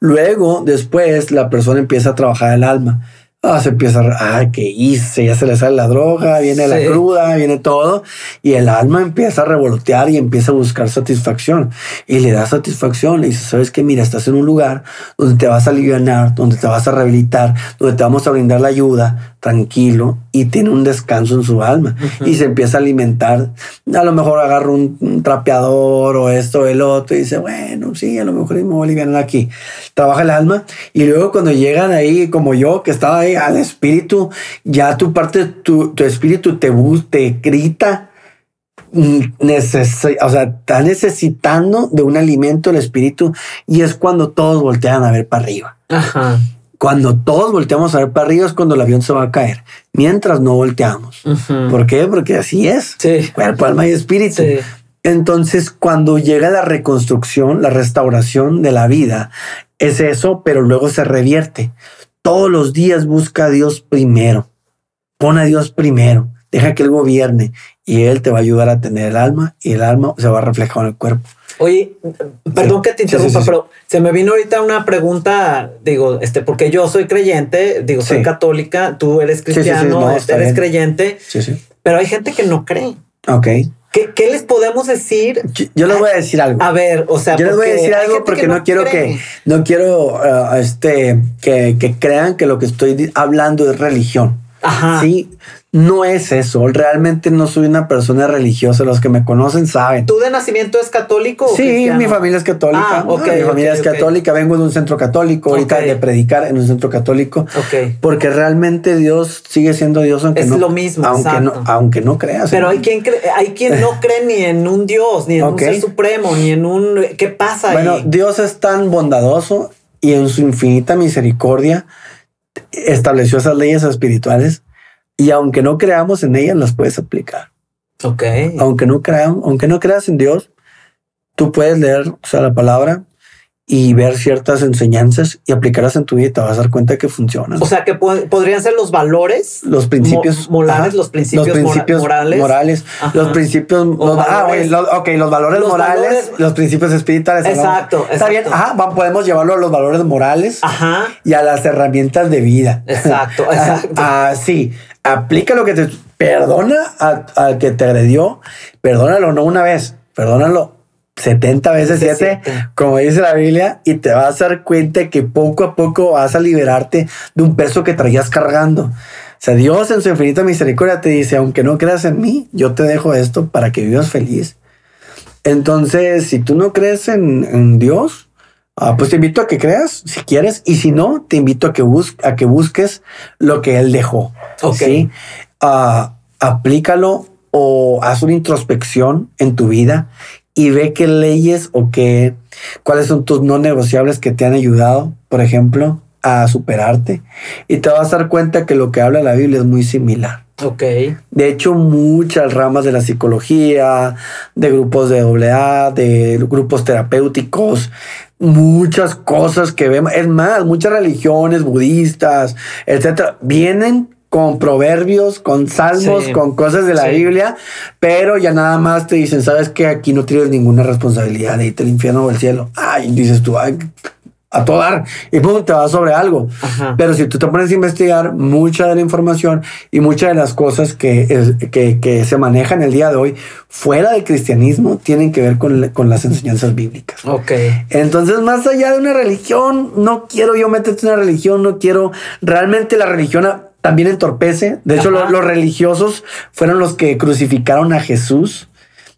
Luego, después, la persona empieza a trabajar el alma. Ah, se empieza a, ah, ¿qué hice? Ya se le sale la droga, viene la cruda, viene todo. Y el alma empieza a revolotear y empieza a buscar satisfacción. Y le da satisfacción. Le dice, ¿sabes qué? Mira, estás en un lugar donde te vas a aliviar, donde te vas a rehabilitar, donde te vamos a brindar la ayuda, tranquilo. Y tiene un descanso en su alma. Y se empieza a alimentar. A lo mejor agarra un, un trapeador o esto o el otro y dice, bueno, sí, a lo mejor me voy a aliviar aquí. Trabaja el alma y luego cuando llegan ahí, como yo, que estaba ahí al espíritu, ya tu parte, tu, tu espíritu te, te grita. mm, neces- o sea, está necesitando de un alimento el espíritu y es cuando todos voltean a ver para arriba. Ajá. Cuando todos volteamos a ver para arriba es cuando el avión se va a caer. Mientras no volteamos. ¿Por qué? Porque así es. Sí. Cuerpo, alma y espíritu. Sí. Entonces, cuando llega la reconstrucción, la restauración de la vida, es eso, pero luego se revierte. Todos los días busca a Dios primero. Pon a Dios primero. Deja que Él gobierne y Él te va a ayudar a tener el alma y el alma se va a reflejar en el cuerpo. Oye, perdón que te sí, interrumpa, sí, sí. pero se me vino ahorita una pregunta, digo, este, porque yo soy creyente, digo, soy católica, tú eres cristiano, no, eres bien. creyente, Sí, sí. pero hay gente que no cree. Ok. ¿Qué, qué les podemos decir? Yo, yo les voy a decir algo. A ver, o sea, Yo les voy a decir algo porque que no, quiero cree. que no quiero uh, este que, que crean que lo que estoy hablando es religión. Ajá. Sí, no es eso. Realmente no soy una persona religiosa. Los que me conocen saben. ¿Tú de nacimiento es católico? o Sí, cristiano? mi familia es católica. Ah, mi familia es católica. Vengo de un centro católico. Ahorita de predicar en un centro católico. Ok. Porque realmente Dios sigue siendo Dios aunque Es no lo mismo, aunque no aunque no creas. Pero ¿no? hay quien cree, hay quien no cree ni en un Dios, ni en un ser supremo, ni en un ¿qué pasa Bueno, ahí? Dios es tan bondadoso y en su infinita misericordia estableció esas leyes espirituales y aunque no creamos en ellas las puedes aplicar. Ok. Aunque no creamos, aunque no creas en Dios, tú puedes leer o sea, la palabra y ver ciertas enseñanzas y aplicarlas en tu vida y te vas a dar cuenta que funcionan. O sea que po- podrían ser los valores los principios mo- morales, los principios mora- morales. morales, los principios, los, ah, los- ok, los valores Los morales, valores- los principios espirituales. ¿no? Exacto, Está bien, exacto. ajá, podemos llevarlo a los valores morales Ajá. y a las herramientas de vida. Exacto, Ah, exacto. ah, sí, aplica lo que te perdona al que te agredió, perdónalo no una vez, perdónalo 70 veces Veces 7, siete. como dice la Biblia, y te vas a dar cuenta que poco a poco vas a liberarte de un peso que traías cargando. O sea, Dios en su infinita misericordia te dice, aunque no creas en mí, yo te dejo esto para que vivas feliz. Entonces, si tú no crees en, en Dios, ah, pues te invito a que creas si quieres, y si no, te invito a que, bus a que busques lo que Él dejó. Ok. ¿sí? Ah, aplícalo o haz una introspección en tu vida y ve qué leyes o qué, cuáles son tus no negociables que te han ayudado, por ejemplo, a superarte. Y te vas a dar cuenta que lo que habla la Biblia es muy similar. Ok. De hecho, muchas ramas de la psicología, de grupos de AA, de grupos terapéuticos, muchas cosas que vemos, es más, muchas religiones budistas, etcétera, vienen con proverbios, con salmos, Sí. con cosas de la Sí. Biblia, pero ya nada más te dicen, sabes que aquí no tienes ninguna responsabilidad de irte al infierno o al cielo. Ay, dices tú, ay, a todo dar, y pum, te vas sobre algo. Ajá. Pero si tú te pones a investigar mucha de la información y muchas de las cosas que, es- que, que se manejan el día de hoy fuera del cristianismo tienen que ver con, con las enseñanzas bíblicas. Ok. Entonces, más allá de una religión, no quiero yo meterte en una religión, no quiero. Realmente la religión también entorpece. De hecho, lo- los religiosos fueron los que crucificaron a Jesús.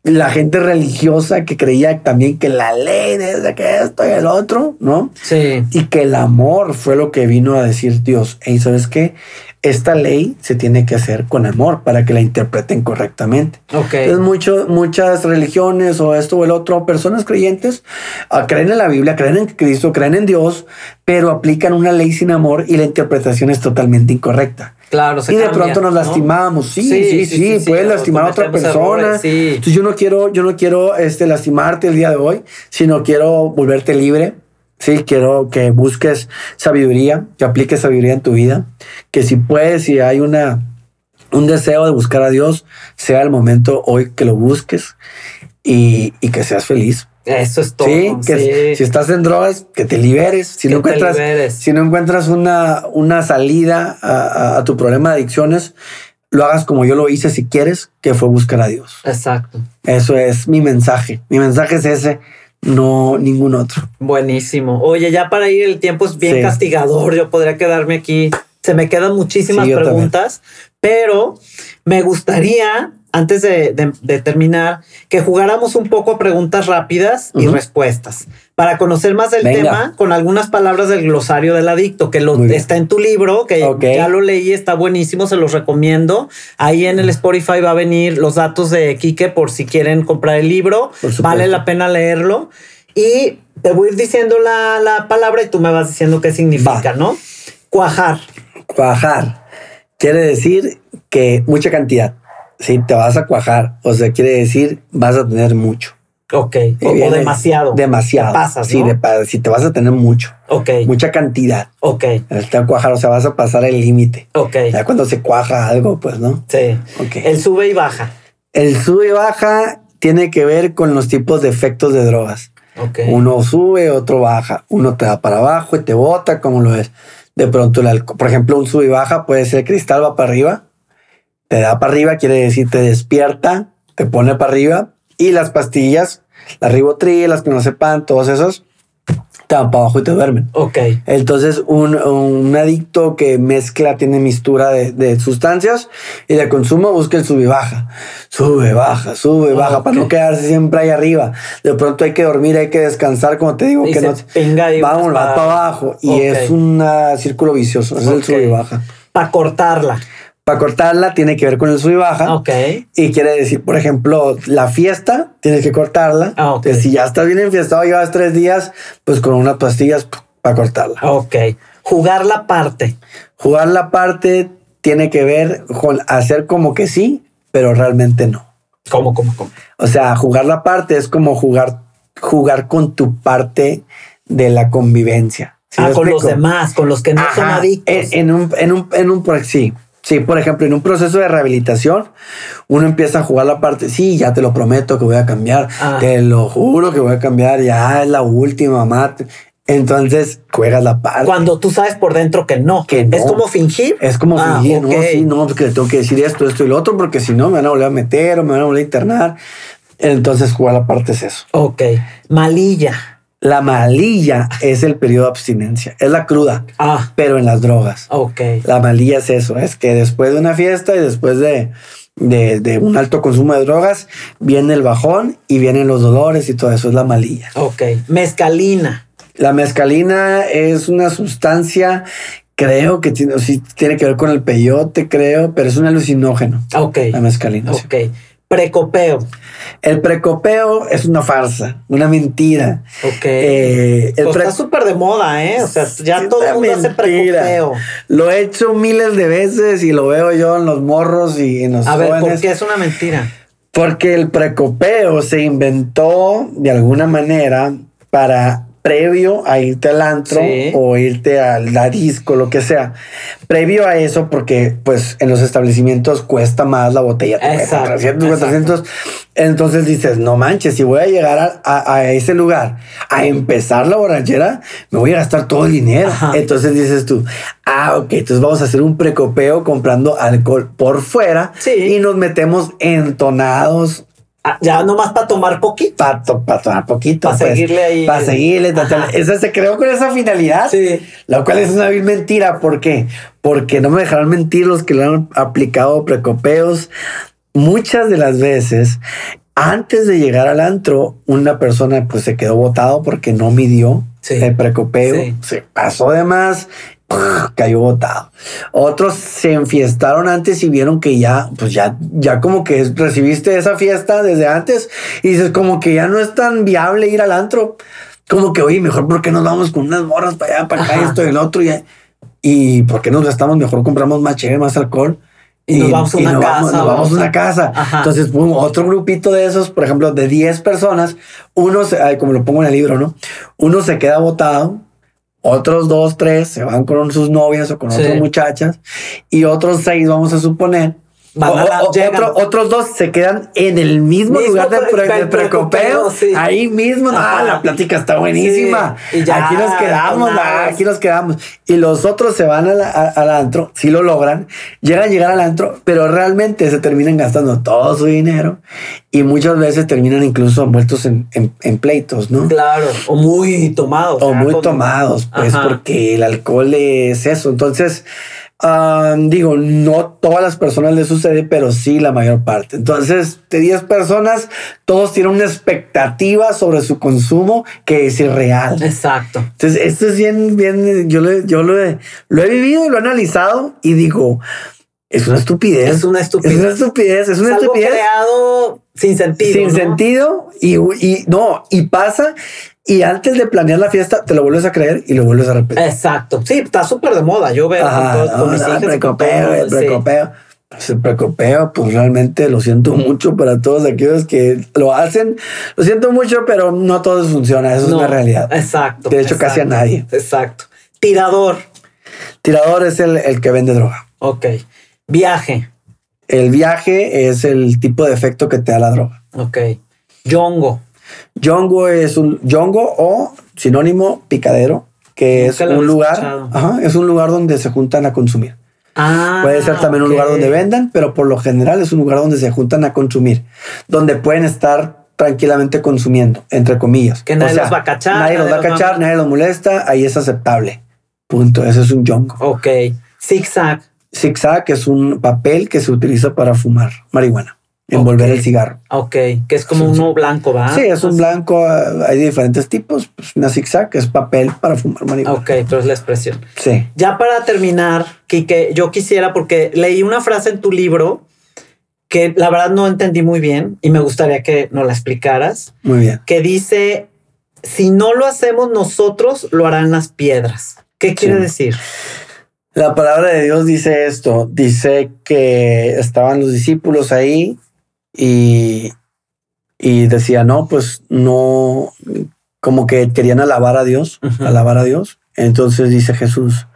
La gente religiosa que creía también que la ley desde que esto y el otro, ¿no? Sí. y que el amor fue lo que vino a decir Dios. Y sabes qué? Esta ley se tiene que hacer con amor para que la interpreten correctamente. Ok. Entonces, mucho, muchas religiones o esto o el otro, personas creyentes ah, creen en la Biblia, creen en Cristo, creen en Dios, pero aplican una ley sin amor y la interpretación es totalmente incorrecta. Claro, se y de cambia, pronto nos ¿no? lastimamos. Sí, Sí, sí, sí, sí, sí, sí, puedes lastimar a otra persona. errores, sí. Entonces yo no quiero, yo no quiero este, lastimarte el día de hoy, sino quiero volverte libre. Sí, quiero que busques sabiduría, que apliques sabiduría en tu vida, que si puedes, si hay una, un deseo de buscar a Dios, sea el momento hoy que lo busques y, y que seas feliz. Eso es todo. Sí, que sí. si estás en drogas, que te liberes. Si Que no encuentras, liberes. si no encuentras una, una salida a, a- a tu problema de adicciones, lo hagas como yo lo hice si quieres, que fue buscar a Dios. Exacto. Eso es mi mensaje. Mi mensaje es ese, no ningún otro. Buenísimo. Oye, ya para ir, el tiempo es bien Sí. castigador. Yo podría quedarme aquí. Se me quedan muchísimas Sí, yo también. preguntas, pero me gustaría, antes de, de- de terminar, que jugáramos un poco a preguntas rápidas y respuestas para conocer más del Venga. tema con algunas palabras del glosario del adicto, que lo está en tu libro, que ya lo leí, está buenísimo, se los recomiendo. Ahí en el Spotify va a venir los datos de Quique por si quieren comprar el libro. Vale la pena leerlo. Y te voy a ir diciendo la, la palabra y tú me vas diciendo qué significa, Va. ¿no? Cuajar. Cuajar quiere decir que mucha cantidad. Si te vas a cuajar, o sea, quiere decir vas a tener mucho. Ok. O, demasiado. Demasiado. Te pasas, Sí, ¿no? de pa- si te vas a tener mucho, Ok. mucha cantidad. Ok. Está cuajar, o sea, vas a pasar el límite. Ok. Ya cuando se cuaja algo, pues, ¿no? Sí. Ok. El sube y baja. El sube y baja tiene que ver con los tipos de efectos de drogas. Ok. Uno sube, otro baja. Uno te da para abajo y te bota, como lo es. De pronto, el alco- por ejemplo, un sube y baja puede ser cristal va para arriba, te da para arriba, quiere decir te despierta, te pone para arriba. Y las pastillas, las ribotril, las que no sepan, todos esos, te dan para abajo y te duermen. Ok. Entonces, un, un adicto que mezcla, tiene mistura de, de sustancias y de consumo busca el sube y baja. Sube, baja, sube, baja, Ok. para no quedarse siempre ahí arriba. De pronto hay que dormir, hay que descansar, como te digo, Y que no. Vamos, vas va para abajo. Y es un círculo vicioso. Es el Ok. sube y baja. Para cortarla. Para cortarla tiene que ver con el sube y baja. Ok. Y quiere decir, por ejemplo, la fiesta, tienes que cortarla. Ah, ok. Entonces, si ya estás bien enfiestado, llevas tres días, pues con unas pastillas para cortarla. Ok. Jugar la parte. Jugar la parte tiene que ver con hacer como que sí, pero realmente no. ¿Cómo, cómo, cómo? O sea, jugar la parte es como jugar, jugar con tu parte de la convivencia. ¿Sí ah, con los demás, con los que no son adictos. En, en un, en un, en un, sí, sí, por ejemplo, en un proceso de rehabilitación, uno empieza a jugar la parte, sí, ya te lo prometo que voy a cambiar, Ah. te lo juro que voy a cambiar, ya es la última, mate. Entonces juegas la parte. Cuando tú sabes por dentro que no. Que no. Es como fingir. Es como Ah, fingir, no, sí, no, porque tengo que decir esto, esto y lo otro, porque si no me van a volver a meter o me van a volver a internar. Entonces jugar la parte es eso. Ok. Malilla. La malilla es el periodo de abstinencia, es la cruda, Ah, pero en las drogas. ok. La malilla es eso, es que después de una fiesta y después de, de, de un alto consumo de drogas, viene el bajón y vienen los dolores y todo eso, es la malilla. Ok. Mezcalina. La mezcalina es una sustancia, creo que tiene, sí, tiene que ver con el peyote, creo, pero es un alucinógeno, Ok. la mezcalina. sí. Precopeo. El precopeo es una farsa, una mentira. Ok. Eh, Pues pre- está súper de moda, ¿eh? O sea, ya todo el mundo hace precopeo. Lo he hecho miles de veces y lo veo yo en los morros y en los A ver, ¿por qué es una mentira? Porque el precopeo se inventó de alguna manera para previo a irte al antro Sí. o irte al la disco, lo que sea. Previo a eso, porque pues en los establecimientos cuesta más la botella. Exacto, 300, exacto. 400. Entonces dices, no manches, si voy a llegar a, a- a ese lugar a empezar la borrachera, me voy a gastar todo el dinero. Ajá. Entonces dices tú, ah, ok, entonces vamos a hacer un precopeo comprando alcohol por fuera Sí. y nos metemos entonados Ah, ya nomás para tomar poquito. para tomar poquito. Pa' seguirle ahí. Para seguirle. Esa se creó con esa finalidad. Sí. Lo cual es una vil mentira. ¿Por qué? Porque no me dejarán mentir los que le han aplicado precopeos. Muchas de las veces, antes de llegar al antro, una persona pues se quedó botado porque no midió Sí. el precopeo. Sí. Se pasó de más. cayó botado. Otros se enfiestaron antes y vieron que ya, pues ya, ya como que recibiste esa fiesta desde antes y dices como que ya no es tan viable ir al antro. Como que, oye, mejor porque nos vamos con unas morras para allá, para acá, esto y el otro. Y, y porque nos gastamos, mejor compramos más chévere, más alcohol. Y, nos vamos a una casa. nos vamos a una casa. Entonces, otro grupito de esos, por ejemplo, de 10 personas, uno, se, como lo pongo en el libro, ¿no? Uno se queda botado, otros dos, tres se van con sus novias o con otras muchachas y otros seis, vamos a suponer, otros dos se quedan en el mismo, lugar de, precopeo. Ahí mismo, la plática está buenísima. aquí nos quedamos, aquí nos quedamos. Y los otros se van al antro, si lo logran, llegan a llegar al antro, pero realmente se terminan gastando todo su dinero y muchas veces terminan incluso envueltos en, pleitos, ¿no? Claro, o muy tomados. O muy tomados, pues porque el alcohol es eso. Entonces, digo, no todas las personas les sucede, pero sí la mayor parte. Entonces, de 10 personas, todos tienen una expectativa sobre su consumo que es irreal. Exacto. Entonces, esto es bien, bien, yo, yo lo, he, lo he vivido, lo he analizado y digo, es una estupidez. Es una estupidez. Es una estupidez. Es una estupidez. creado sin sentido. Sin sentido. Y, y no, y pasa y antes de planear la fiesta, te lo vuelves a creer y lo vuelves a repetir. Exacto. Sí, está súper de moda. Yo veo con, mis hijas. El precopeo, el precopeo. Pues el precopeo, pues realmente lo siento mucho para todos aquellos que lo hacen. Lo siento mucho, pero no todo funciona. Eso es una realidad. Exacto. De hecho, casi a nadie. Exacto. Tirador. Tirador es el, el que vende droga. Ok. Viaje. El viaje es el tipo de efecto que te da la droga. Ok. Yongo. Yongo es un yongo o sinónimo picadero, que es un lugar, es un lugar donde se juntan a consumir. Ah, Puede ser también un lugar donde vendan, pero por lo general es un lugar donde se juntan a consumir, donde pueden estar tranquilamente consumiendo, entre comillas. Que nadie los va a cachar. Nadie, los va a cachar, nadie los molesta, ahí es aceptable. Punto. Ese es un yongo. Ok. Zigzag. Zigzag es un papel que se utiliza para fumar marihuana envolver el cigarro. Ok, que es como uno blanco, ¿va? Sí, es un blanco, hay diferentes tipos. Pues una zigzag es papel para fumar marihuana. Ok, pero es la expresión. Sí. Ya para terminar, Kike, yo quisiera, porque leí una frase en tu libro que la verdad no entendí muy bien y me gustaría que nos la explicaras. Muy bien. Que dice, si no lo hacemos nosotros, lo harán las piedras. ¿Qué quiere decir? La palabra de Dios dice esto, dice que estaban los discípulos ahí y, y decía, no, pues no, como que querían alabar a Dios, alabar a Dios. Entonces dice Jesús,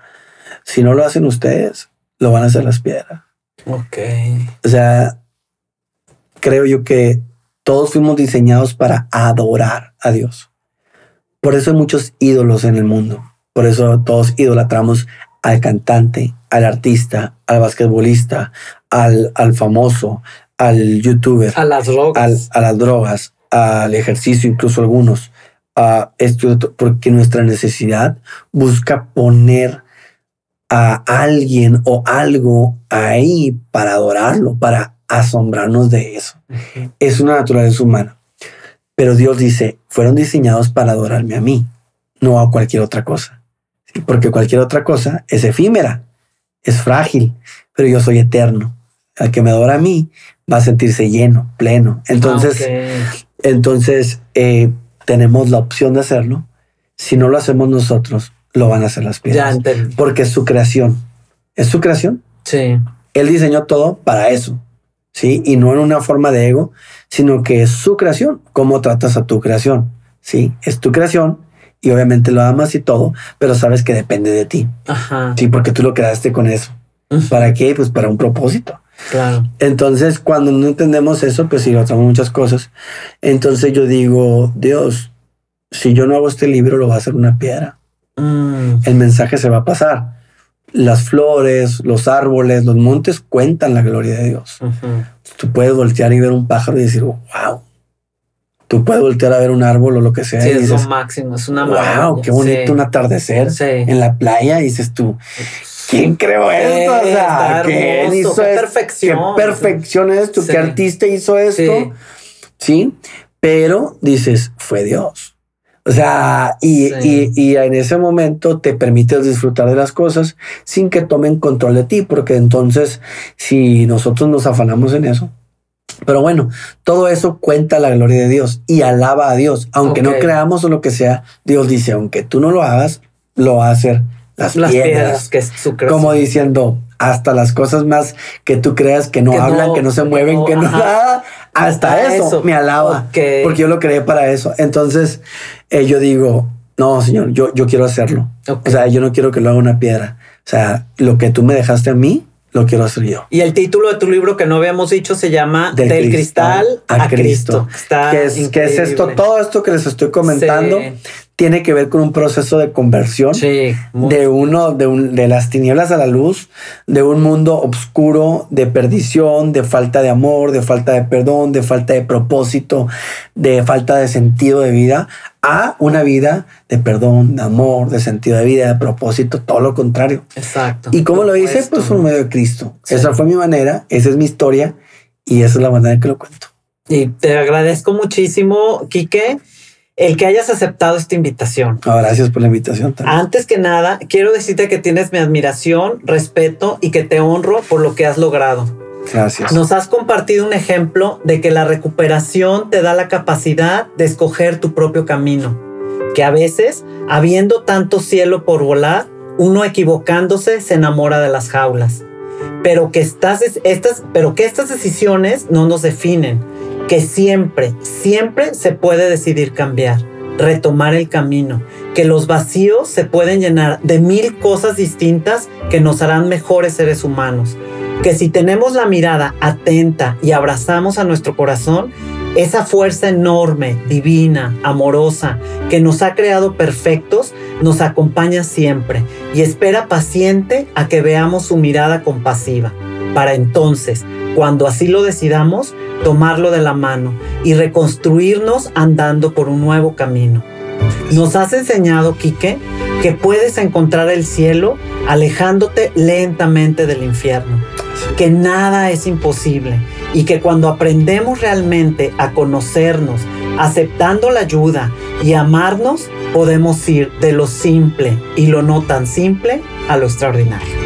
si no lo hacen ustedes, lo van a hacer las piedras. Ok. O sea, creo yo que todos fuimos diseñados para adorar a Dios. Por eso hay muchos ídolos en el mundo. Por eso todos idolatramos al cantante, al artista, al basquetbolista, al, al famoso, al youtuber, a las drogas, a las drogas, al ejercicio, incluso algunos, a esto, porque nuestra necesidad busca poner a alguien o algo ahí para adorarlo, para asombrarnos de eso. Es una naturaleza humana. Pero Dios dice, fueron diseñados para adorarme a mí, no a cualquier otra cosa. Porque cualquier otra cosa es efímera, es frágil, pero yo soy eterno. Al que me adora a mí va a sentirse lleno, pleno. Entonces, entonces eh, tenemos la opción de hacerlo. Si no lo hacemos nosotros, lo van a hacer las piedras. porque es su creación. Es su creación. Sí. Él diseñó todo para eso. Sí. Y no en una forma de ego, sino que es su creación. ¿Cómo tratas a tu creación? Sí. Es tu creación y obviamente lo amas y todo, pero sabes que depende de ti. Ajá. Sí, porque tú lo quedaste con eso. ¿Para qué? Pues para un propósito. Claro. Entonces, cuando no entendemos eso, pues otras muchas cosas. Entonces yo digo, Dios, si yo no hago este libro, lo va a hacer una piedra. Mm. El mensaje se va a pasar. Las flores, los árboles, los montes cuentan la gloria de Dios. Tú puedes voltear y ver un pájaro y decir, wow. Tú puedes voltear a ver un árbol o lo que sea. Sí, es lo máximo, es una Wow, qué bonito un atardecer en la playa. Y dices tú, ¿Quién creó esto? O sea, ¿quién hizo qué perfección. ¿Qué perfección es esto? ¿Qué artista hizo esto? Sí. Pero dices, fue Dios. O sea, y, Sí. y, y en ese momento te permites disfrutar de las cosas sin que tomen control de ti, porque entonces si nosotros nos afanamos en eso. Pero bueno, todo eso cuenta la gloria de Dios y alaba a Dios. Aunque no creamos o lo que sea, Dios dice, aunque tú no lo hagas, lo va a hacer las, Las piedras. piedras que es su creación. Como diciendo, hasta las cosas más que tú creas que no Que no, hablan, que no se que mueven, no, que no nada, hasta Hasta eso, eso. me alaba. Porque yo lo creé para eso. Entonces, eh, yo digo, no, señor, yo, yo quiero hacerlo. O sea, yo no quiero que lo haga una piedra. O sea, lo que tú me dejaste a mí, lo quiero hacer yo. Y el título de tu libro que no habíamos dicho se llama Del, cristal, a, Cristo. Está ¿Qué es, qué es esto? Todo esto que les estoy comentando Sí. Tiene que ver con un proceso de conversión. Sí, de uno de, un- de las tinieblas a la luz, de un mundo oscuro, de perdición, de falta de amor, de falta de perdón, de falta de propósito, de falta de sentido de vida, a una vida de perdón, de amor, de sentido de vida, de propósito, todo lo contrario. exacto. ¿Y cómo lo hice? Pues por medio de Cristo. Sí. Esa fue mi manera, esa es mi historia y esa es la manera en que lo cuento. Y te agradezco muchísimo, Quique, el que hayas aceptado esta invitación. Ah, gracias por la invitación también. Antes que nada, quiero decirte que tienes mi admiración, respeto y que te honro por lo que has logrado. Gracias. Nos has compartido un ejemplo de que la recuperación te da la capacidad de escoger tu propio camino, que a veces, habiendo tanto cielo por volar, uno equivocándose se enamora de las jaulas. Pero que, estas, estas, pero que estas decisiones no nos definen, que siempre, siempre se puede decidir cambiar, retomar el camino, que los vacíos se pueden llenar de mil cosas distintas que nos harán mejores seres humanos que si tenemos la mirada atenta y abrazamos a nuestro corazón, esa fuerza enorme, divina, amorosa, que nos ha creado perfectos, nos acompaña siempre y espera paciente a que veamos su mirada compasiva, para entonces, cuando así lo decidamos, tomarlo de la mano y reconstruirnos andando por un nuevo camino. Nos has enseñado, Quique, que puedes encontrar el cielo alejándote lentamente del infierno, que nada es imposible y que cuando aprendemos realmente a conocernos, aceptando la ayuda y amarnos, podemos ir de lo simple y lo no tan simple a lo extraordinario.